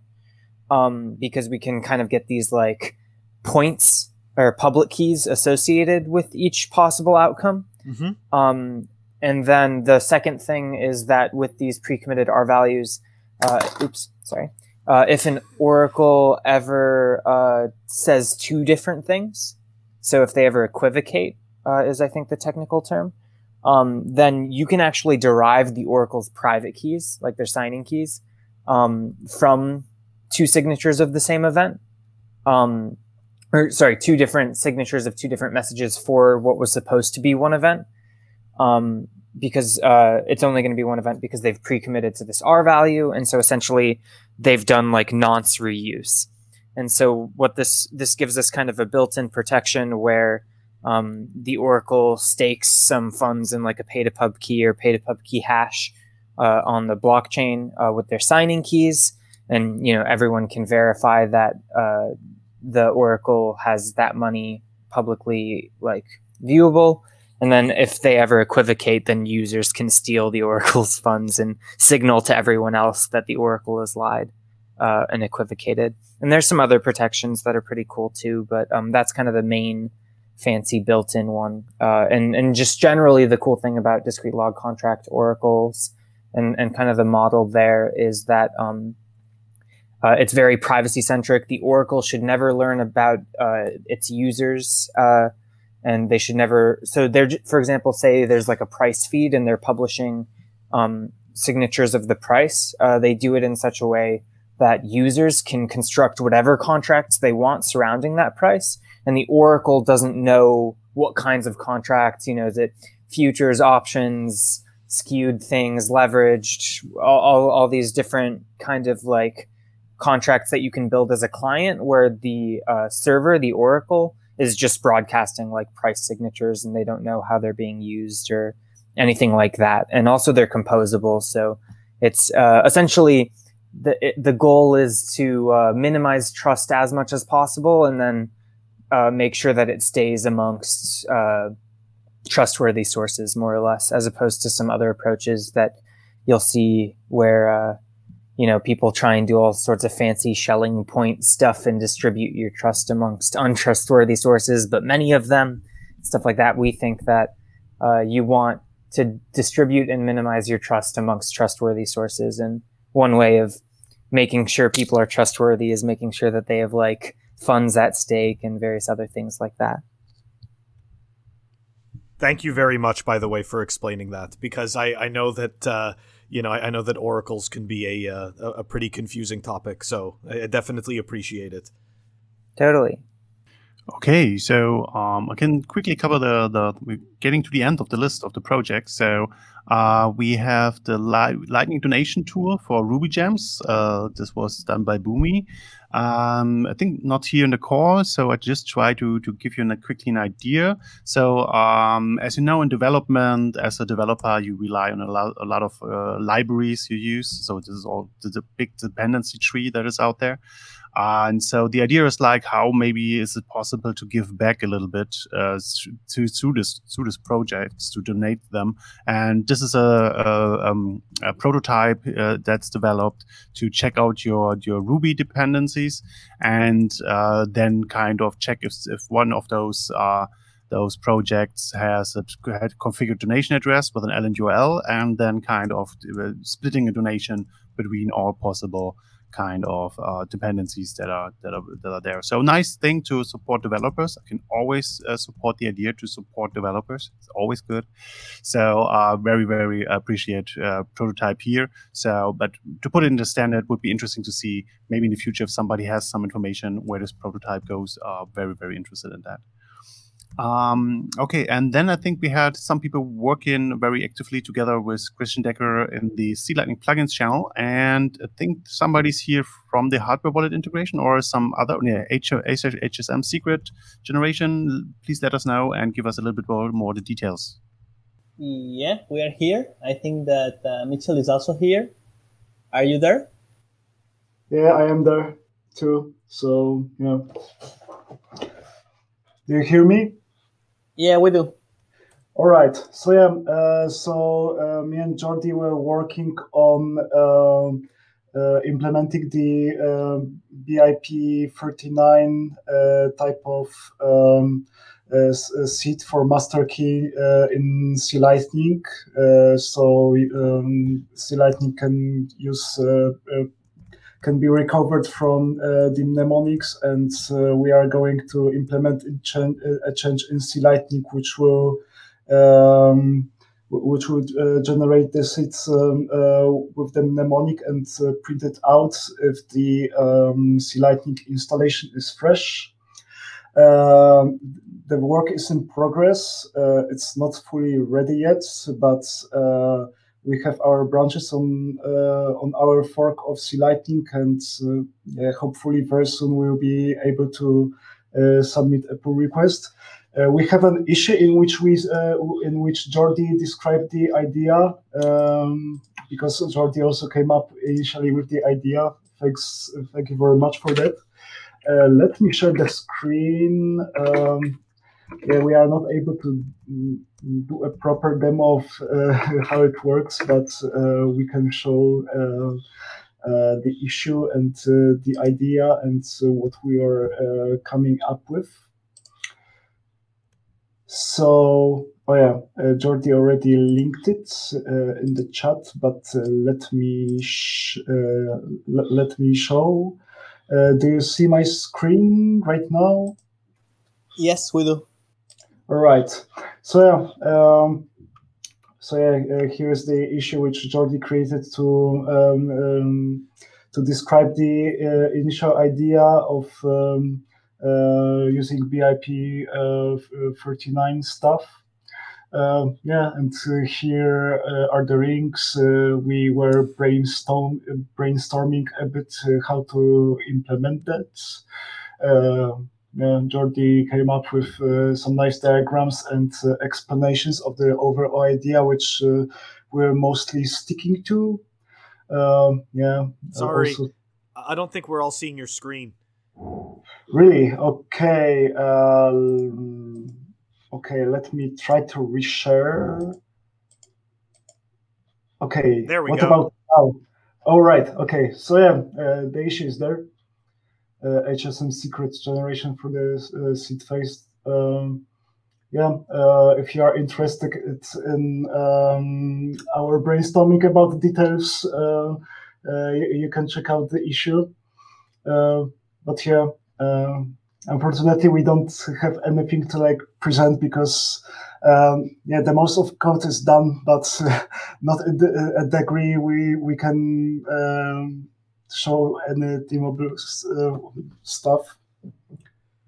um, because we can kind of get these like points or public keys associated with each possible outcome. Mm-hmm. Um, and then the second thing is that with these pre-committed R values, uh, oops, sorry, uh, if an oracle ever uh, says two different things, so if they ever equivocate, uh, is I think the technical term, um, then you can actually derive the oracle's private keys, like their signing keys, um, from two signatures of the same event. Um, or sorry, two different signatures of two different messages for what was supposed to be one event um, because uh, it's only going to be one event because they've pre-committed to this R value, and so essentially they've done like nonce reuse. And so what this this gives us kind of a built-in protection where um, the Oracle stakes some funds in like a pay to pub key or pay to pub key hash uh, on the blockchain uh, with their signing keys, and you know everyone can verify that uh, the Oracle has that money publicly like viewable and then if they ever equivocate, then users can steal the oracle's funds and signal to everyone else that the oracle has lied uh, and equivocated. And there's some other protections that are pretty cool too, but um, that's kind of the main fancy built-in one. Uh, and and just generally, the cool thing about discrete log contract oracles and and kind of the model there is that um, uh, it's very privacy centric. The Oracle should never learn about uh, its users, uh, and they should never. So they're, for example, say there's like a price feed and they're publishing um, signatures of the price. Uh, they do it in such a way that users can construct whatever contracts they want surrounding that price, and the Oracle doesn't know what kinds of contracts. You know, is it futures, options, skewed things, leveraged, all, all, all these different kind of like contracts that you can build as a client where the uh, server, the Oracle, is just broadcasting like price signatures and they don't know how they're being used or anything like that. And also they're composable. So it's uh, essentially the, it, the goal is to uh, minimize trust as much as possible and then uh, make sure that it stays amongst uh, trustworthy sources more or less, as opposed to some other approaches that you'll see where uh, you know, people try and do all sorts of fancy Schelling point stuff and distribute your trust amongst untrustworthy sources, but many of them, stuff like that, we think that uh, you want to distribute and minimize your trust amongst trustworthy sources. And one way of making sure people are trustworthy is making sure that they have like funds at stake and various other things like that. Thank you very much, by the way, for explaining that, because I, I know that. Uh, you know, I, I, know that oracles can be a, uh, a pretty confusing topic, so I definitely appreciate it. Totally. Okay, so um, I can quickly cover the the we're getting to the end of the list of the projects. So uh, we have the li- Lightning donation tool for Ruby Gems. Uh, this was done by Boomi. Um, I think not here in the call, so I just try to to give you a quickly an idea. So um, as you know, in development, as a developer, you rely on a lot a lot of uh, libraries you use. So this is all the, the big dependency tree that is out there. And so the idea is like how maybe is it possible to give back a little bit uh, to to this to this projects to donate them? And this is a, a, um, a prototype uh, that's developed to check out your your ruby dependencies and uh, then kind of check if, if one of those uh, those projects has a configured donation address with an LNURL and then kind of uh, splitting a donation between all possible kind of uh, dependencies that are that are that are there. So nice thing to support developers. I can always uh, support the idea to support developers. It's always good. So uh, very very appreciate uh, prototype here. So but to put it in the standard would be interesting to see maybe in the future if somebody has some information where this prototype goes. Uh, very very interested in that. Um, okay, and then I think we had some people working very actively together with Christian Decker in the C Lightning plugins channel, and I think somebody's here from the hardware wallet integration or some other yeah, H- HSM secret generation. Please let us know and give us a little bit more, more the details. Yeah, we are here. I think that uh, Mitchell is also here. Are you there? Yeah, I am there too. So yeah. Do you hear me? Yeah, we do. All right. So yeah, uh, so uh, me and Jordi were working on um, uh, implementing the um, BIP 39 uh, type of um, uh, seed for master key uh, in C Lightning. so um, C Lightning can use can be recovered from uh, the mnemonics, and uh, we are going to implement a change, in C Lightning, which will um, which would uh, generate the seeds um, uh, with the mnemonic and uh, print it out if the um, C Lightning installation is fresh. Um, the work is in progress. Uh, it's not fully ready yet, but we have our branches on uh, on our fork of C Lightning, and uh, hopefully very soon we'll be able to uh, submit a pull request. we have an issue in which we in which Jordi described the idea um, because Jordi also came up initially with the idea. Thanks, thank you very much for that. Uh, let me share the screen. Um, yeah, we are not able to do a proper demo of uh, how it works, but uh, we can show uh, the issue and the idea and what we are coming up with. so, oh yeah, uh, Jordi already linked it uh, in the chat, but uh, let me uh, let me show. Uh, do you see my screen right now? Yes, we do. All right. So yeah, um, so yeah, uh, here's the issue which Jordi created to um, um, to describe the uh, initial idea of um, uh, using BIP uh, 39 stuff. Uh, yeah, and here are the rings. we were brainstorm brainstorming a bit how to implement that. Uh, Jordi came up with uh, some nice diagrams and uh, explanations of the overall idea, which we're mostly sticking to. Um, yeah. Sorry, also... I don't think we're all seeing your screen. Really? Okay. Uh, okay, let me try to reshare. Okay. There we what go. about now? All right. Okay. So yeah, uh, the issue is there. Uh, HSM secret generation for the uh, seed phase. Um, yeah, uh, if you are interested in um, our brainstorming about the details, uh, uh, you, you, can check out the issue. Uh, but yeah, um, unfortunately, we don't have anything to like present because um, yeah, the most of code is done, but not at the, a degree we we can um, show any demoable uh, stuff.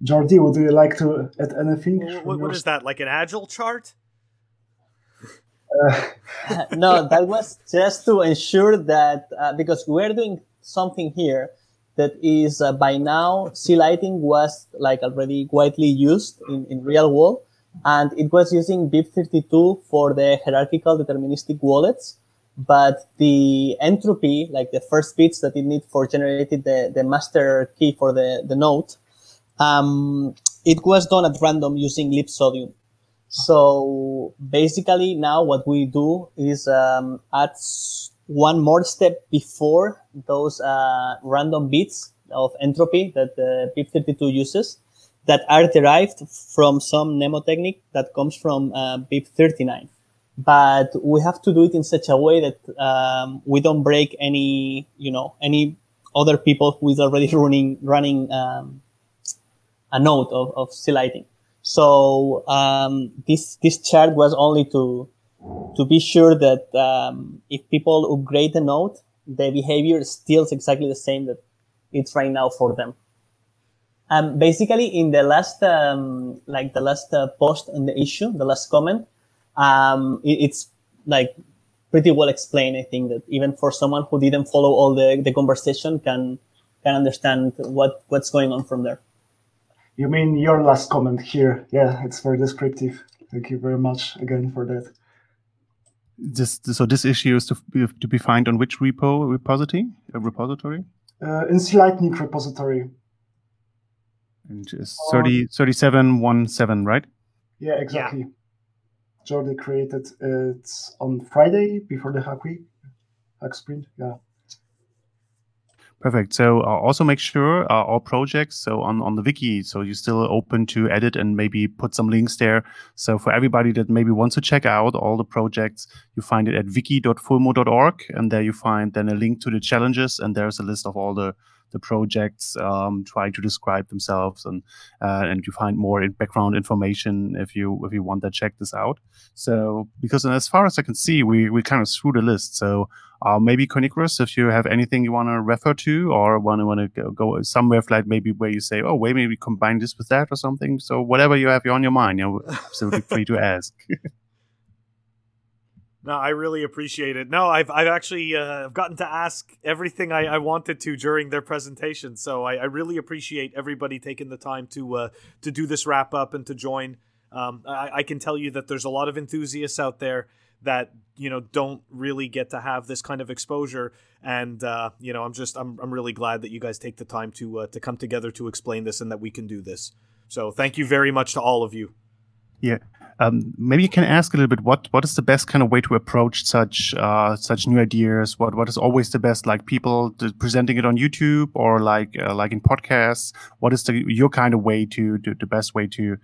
Jordi, would you like to add anything? what, what is that? Like an agile chart? Uh, no, that was just to ensure that uh, because we're doing something here that is uh, by now C Lightning was like already widely used in, in real world and it was using BIP32 for the hierarchical deterministic wallets but the entropy like the first bits that it needs for generating the, the master key for the, the node um, it was done at random using libsodium so basically now what we do is um, add one more step before those uh, random bits of entropy that the BIP32 uses that are derived from some mnemotechnic that comes from uh, BIP39. But we have to do it in such a way that um, we don't break any, you know, any other people who is already running running um, a node of, of C Lightning. So um, this this chart was only to to be sure that um, if people upgrade the node, the behavior still is exactly the same that it's right now for them. Um, basically, in the last, um, like the last uh, post on the issue, the last comment, um, it, it's like pretty well explained. I think that even for someone who didn't follow all the, the conversation can can understand what what's going on from there. You mean your last comment here? Yeah, it's very descriptive. Thank you very much again for that this so this issue is to be, to be found on which repo repository a repository uh, in C Lightning repository and just 30 3717 right yeah exactly yeah. Jordi created it on Friday before the hack week hack sprint yeah Perfect. So uh, also make sure uh, all projects, so on, on the wiki, so you're still open to edit and maybe put some links there. So for everybody that maybe wants to check out all the projects, you find it at wiki.fulmo.org. And there you find then a link to the challenges. And there's a list of all the the projects um, trying to describe themselves and uh, and you find more in background information if you if you want to check this out so because as far as i can see we we kind of through the list so uh, maybe Coin Icarus, if you have anything you want to refer to or want to want to go, go, somewhere like maybe where you say, oh, wait, maybe combine this with that or something. So whatever you have on your mind, you're absolutely free to ask. No, I really appreciate it. No, I've I've actually uh, gotten to ask everything I, I wanted to during their presentation, so I, I really appreciate everybody taking the time to uh, to do this wrap up and to join. Um, I, I can tell you that there's a lot of enthusiasts out there that you know don't really get to have this kind of exposure, and uh, you know I'm just I'm I'm really glad that you guys take the time to uh, to come together to explain this and that we can do this. So thank you very much to all of you. Yeah. Um, maybe you can ask a little bit what what is the best kind of way to approach such uh, such new ideas? What what is always the best like people presenting it on YouTube or like uh, like in podcasts? What is the your kind of way to, to the best way to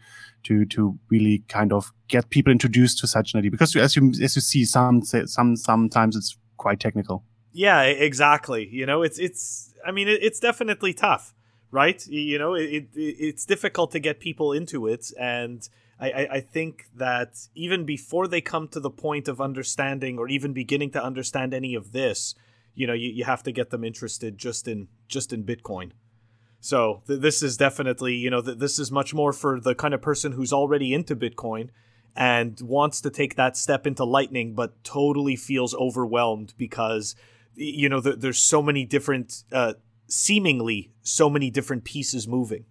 to to really kind of get people introduced to such an idea? Because as you as you see, some some sometimes it's quite technical. Yeah, exactly. You know, it's it's. I mean, it's definitely tough, right? You know, it, it it's difficult to get people into it and I, I think that even before they come to the point of understanding or even beginning to understand any of this, you know, you, you have to get them interested just in just in Bitcoin. So th- this is definitely, you know, th- this is much more for the kind of person who's already into Bitcoin and wants to take that step into Lightning, but totally feels overwhelmed because, you know, th- there's so many different, uh, seemingly so many different pieces moving.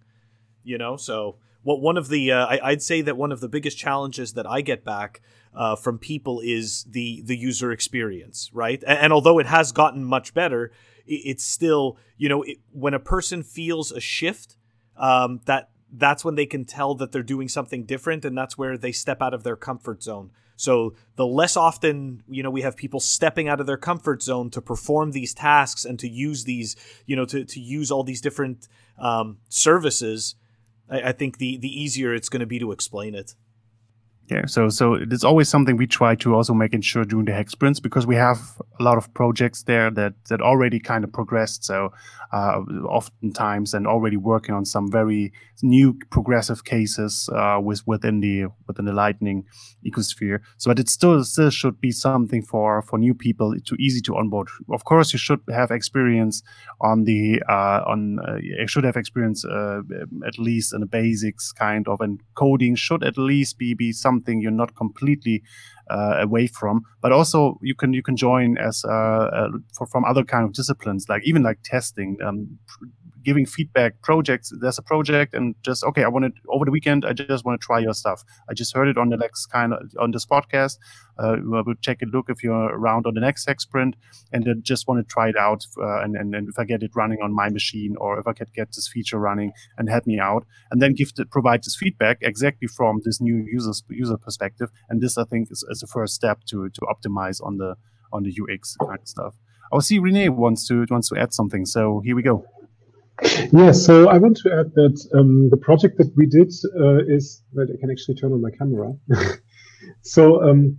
You know, so what one of the uh, I, would say that one of the biggest challenges that I get back uh, from people is the the user experience, right? And, and although it has gotten much better, it, it's still you know it, when a person feels a shift, um, that that's when they can tell that they're doing something different, and that's where they step out of their comfort zone. So the less often, you know, we have people stepping out of their comfort zone to perform these tasks and to use these, you know, to, to use all these different um, services, I, I think the the easier it's going to be to explain it. Yeah, so so it's always something we try to also making sure during the hack sprints because we have a lot of projects there that that already kind of progressed. So uh, oftentimes and already working on some very new progressive cases uh, with within the within the Lightning ecosphere. So but it still still should be something for for new people to easy to onboard. Of course, you should have experience on the uh, on uh, you should have experience uh, at least in the basics kind of and coding should at least be be some something you're not completely uh, away from. But also you can you can join as uh, uh, for, from other kind of disciplines, like even like testing. Um, giving feedback projects there's a project and just okay i want wanted over the weekend i just want to try your stuff. I just heard it on the next kind of on this podcast uh, we'll take a look if you're around on the next hack sprint and I just want to try it out uh, and, and, and if i get it running on my machine or if i could get this feature running and help me out and then give the, provide this feedback exactly from this new user user perspective. And this i think is, is the first step to to optimize on the on the ux kind of stuff. I see Renee wants to wants to add something, so here we go. Yeah, so I want to add that um, the project that we did uh, is that I can actually turn on my camera. so um,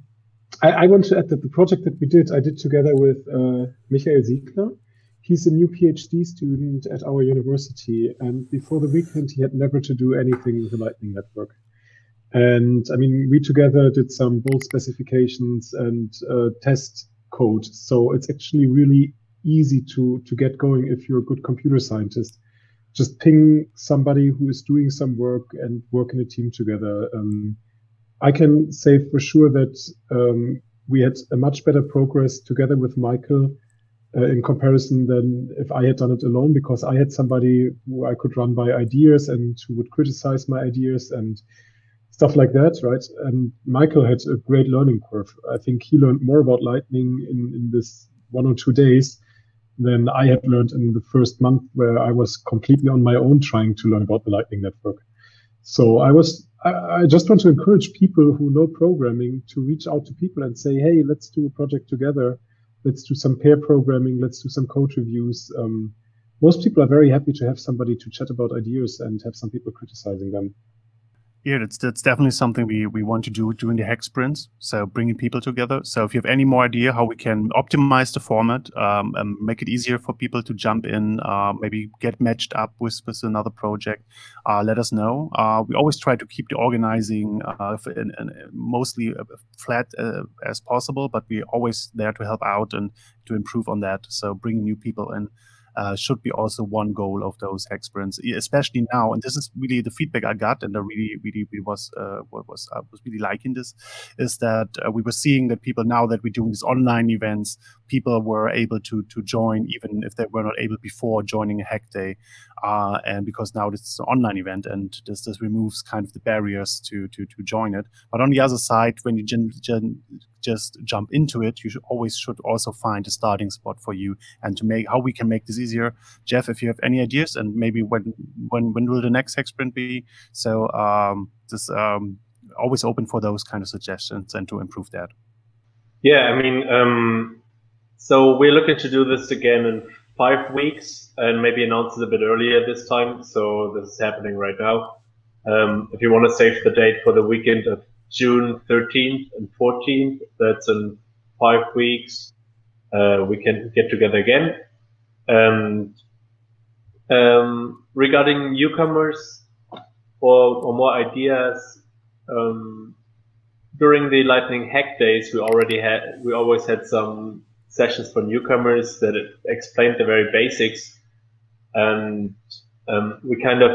I, I, want to add that the project that we did, I did together with uh, Michael Siegler. He's a new PhD student at our university, and before the weekend, he had never to do anything with the Lightning Network. And I mean, we together did some build specifications and uh, test code. So it's actually really easy to to get going if you're a good computer scientist. Just ping somebody who is doing some work and work in a team together. Um, I can say for sure that um, we had a much better progress together with Michael uh, in comparison than if I had done it alone because I had somebody who I could run by ideas and who would criticize my ideas and stuff like that, right? And Michael had a great learning curve. I think he learned more about Lightning in, in this one or two days than I had learned in the first month where I was completely on my own trying to learn about the Lightning Network. So I was, I, just want to encourage people who know programming to reach out to people and say, hey, let's do a project together. Let's do some pair programming. Let's do some code reviews. Um, most people are very happy to have somebody to chat about ideas and have some people criticizing them. Yeah, that's that's definitely something we, we want to do during the hack sprints. So bringing people together. So if you have any more idea how we can optimize the format, um, and make it easier for people to jump in, uh, maybe get matched up with with another project, uh, let us know. Uh, we always try to keep the organizing uh, in, in mostly uh, flat uh, as possible, but we're always there to help out and to improve on that. So bringing new people in uh, should be also one goal of those hack sprints, especially now. And this is really the feedback I got, and I really, really, really was uh, was I was really liking this, is that uh, we were seeing that people now that we're doing these online events, people were able to to join even if they were not able before joining a hack day, uh, and because now this is an online event, and this this removes kind of the barriers to to to join it. But on the other side, when you gen, gen, just jump into it, you should always should also find a starting spot for you and to make how we can make this easier. Jeff, if you have any ideas and maybe when when when will the next hack sprint be? So um, just um, always open for those kind of suggestions and to improve that. Yeah, I mean, um, so we're looking to do this again in five weeks and maybe announce it a bit earlier this time. So this is happening right now. Um, if you want to save the date for the weekend of June 13th and 14th, that's in five weeks. Uh, we can get together again. And um, regarding newcomers or, or more ideas, um, during the Lightning Hack days, we already had we always had some sessions for newcomers that explained the very basics, and um, we kind of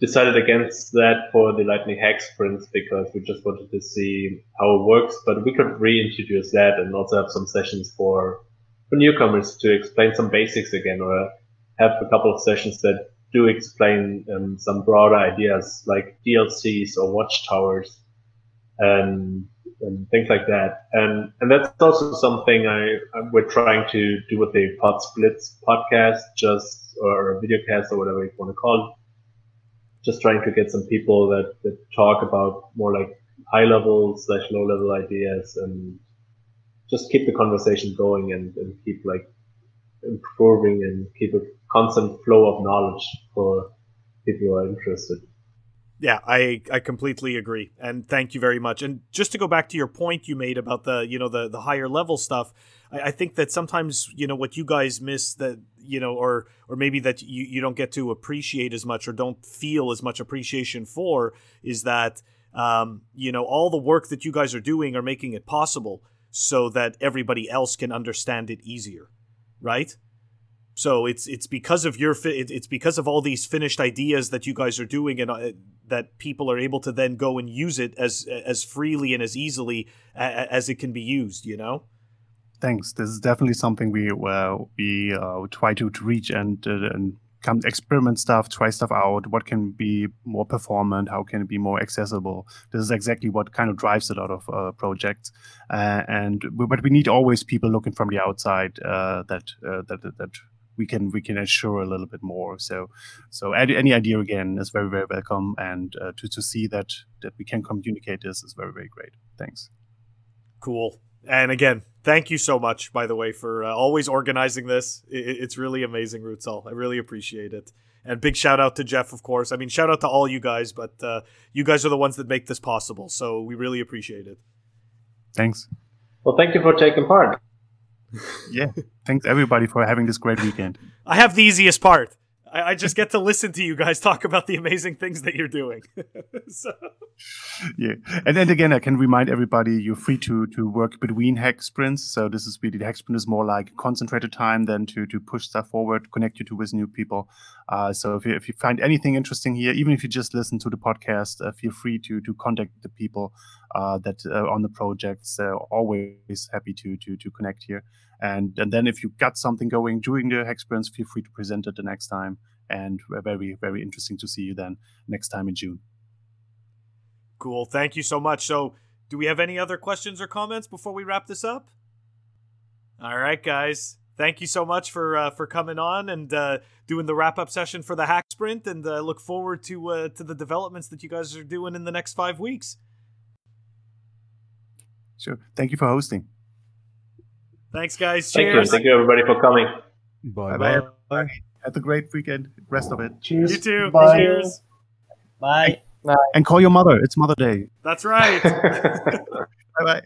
decided against that for the Lightning Hack sprints because we just wanted to see how it works. But we could reintroduce that and also have some sessions for for newcomers to explain some basics again, or have a couple of sessions that do explain um, some broader ideas like DLCs or watchtowers and, and things like that. And and that's also something I, I we're trying to do with the Pod Splits podcast, just or a video cast or whatever you want to call it. Just trying to get some people that, that talk about more like high level slash low level ideas and just keep the conversation going and, and keep like improving and keep a constant flow of knowledge for people who are interested. Yeah, I I completely agree, and thank you very much. And just to go back to your point you made about the you know the the higher level stuff, I, I think that sometimes you know what you guys miss that you know or or maybe that you you don't get to appreciate as much or don't feel as much appreciation for is that um, you know all the work that you guys are doing are making it possible so that everybody else can understand it easier, right? So it's it's because of your fi- it's because of all these finished ideas that you guys are doing and uh, that people are able to then go and use it as as freely and as easily a- as it can be used. You know. Thanks. This is definitely something we uh, we uh, try to, to reach and uh, and come experiment stuff, try stuff out. What can be more performant? How can it be more accessible? This is exactly what kind of drives a lot of uh, projects. Uh, and but we need always people looking from the outside uh, that that that we can we can assure a little bit more. So so any, any idea again is very very welcome, and uh, to to see that that we can communicate this is very very great. Thanks. Cool. And again, thank you so much, by the way, for uh, always organizing this. It, it's really amazing, Rootzoll. I really appreciate it. And big shout out to Jeff, of course. I mean, shout out to all you guys, but uh, you guys are the ones that make this possible. So we really appreciate it. Thanks. Well, thank you for taking part. Yeah. Thanks everybody for having this great weekend. I have the easiest part. I, I just get to listen to you guys talk about the amazing things that you're doing. so. Yeah, and then again, I can remind everybody you're free to to work between hack sprints. So this is really the hack sprint is more like concentrated time than to to push stuff forward, connect you to with new people. Uh, so if you if you find anything interesting here, even if you just listen to the podcast, uh, feel free to to contact the people uh, that uh, on the projects. Always happy to to to connect here. And and then if you got something going during the hack sprints, feel free to present it the next time. And we're very very interesting to see you then next time in June. Cool. Thank you so much. So, do we have any other questions or comments before we wrap this up? All right, guys. Thank you so much for uh, for coming on and uh, doing the wrap up session for the hack sprint, and uh, look forward to uh, to the developments that you guys are doing in the next five weeks. Sure. Thank you for hosting. Thanks, guys. Thank you. Thank you, everybody, for coming. Bye bye. bye. Have a great weekend. Rest of it. Cheers. You too. Bye. Cheers. Bye. And call your mother. It's Mother Day. That's right. bye bye.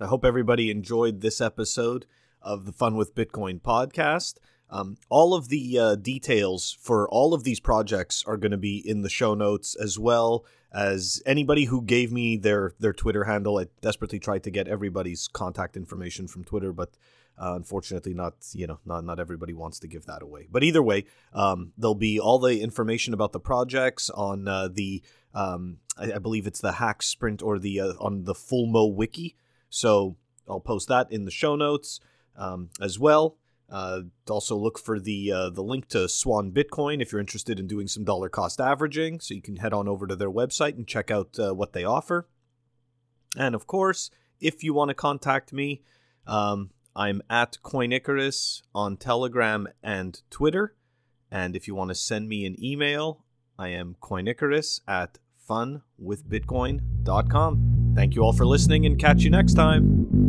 I hope everybody enjoyed this episode of the Fun with Bitcoin podcast. Um, all of the uh, details for all of these projects are going to be in the show notes, as well as anybody who gave me their their Twitter handle. I desperately tried to get everybody's contact information from Twitter, but uh, unfortunately, not you know not not everybody wants to give that away. But either way, um, there'll be all the information about the projects on uh, the um, I, I, believe it's the Hack Sprint or the uh, on the Fulmo Wiki. So I'll post that in the show notes um, as well. Uh, also look for the uh, the link to Swan Bitcoin if you're interested in doing some dollar cost averaging. So you can head on over to their website and check out uh, what they offer. And of course, if you want to contact me, um, I'm at Coin Icarus on Telegram and Twitter. And if you want to send me an email, I am Coin Icarus at funwithbitcoin.com. Thank you all for listening and catch you next time.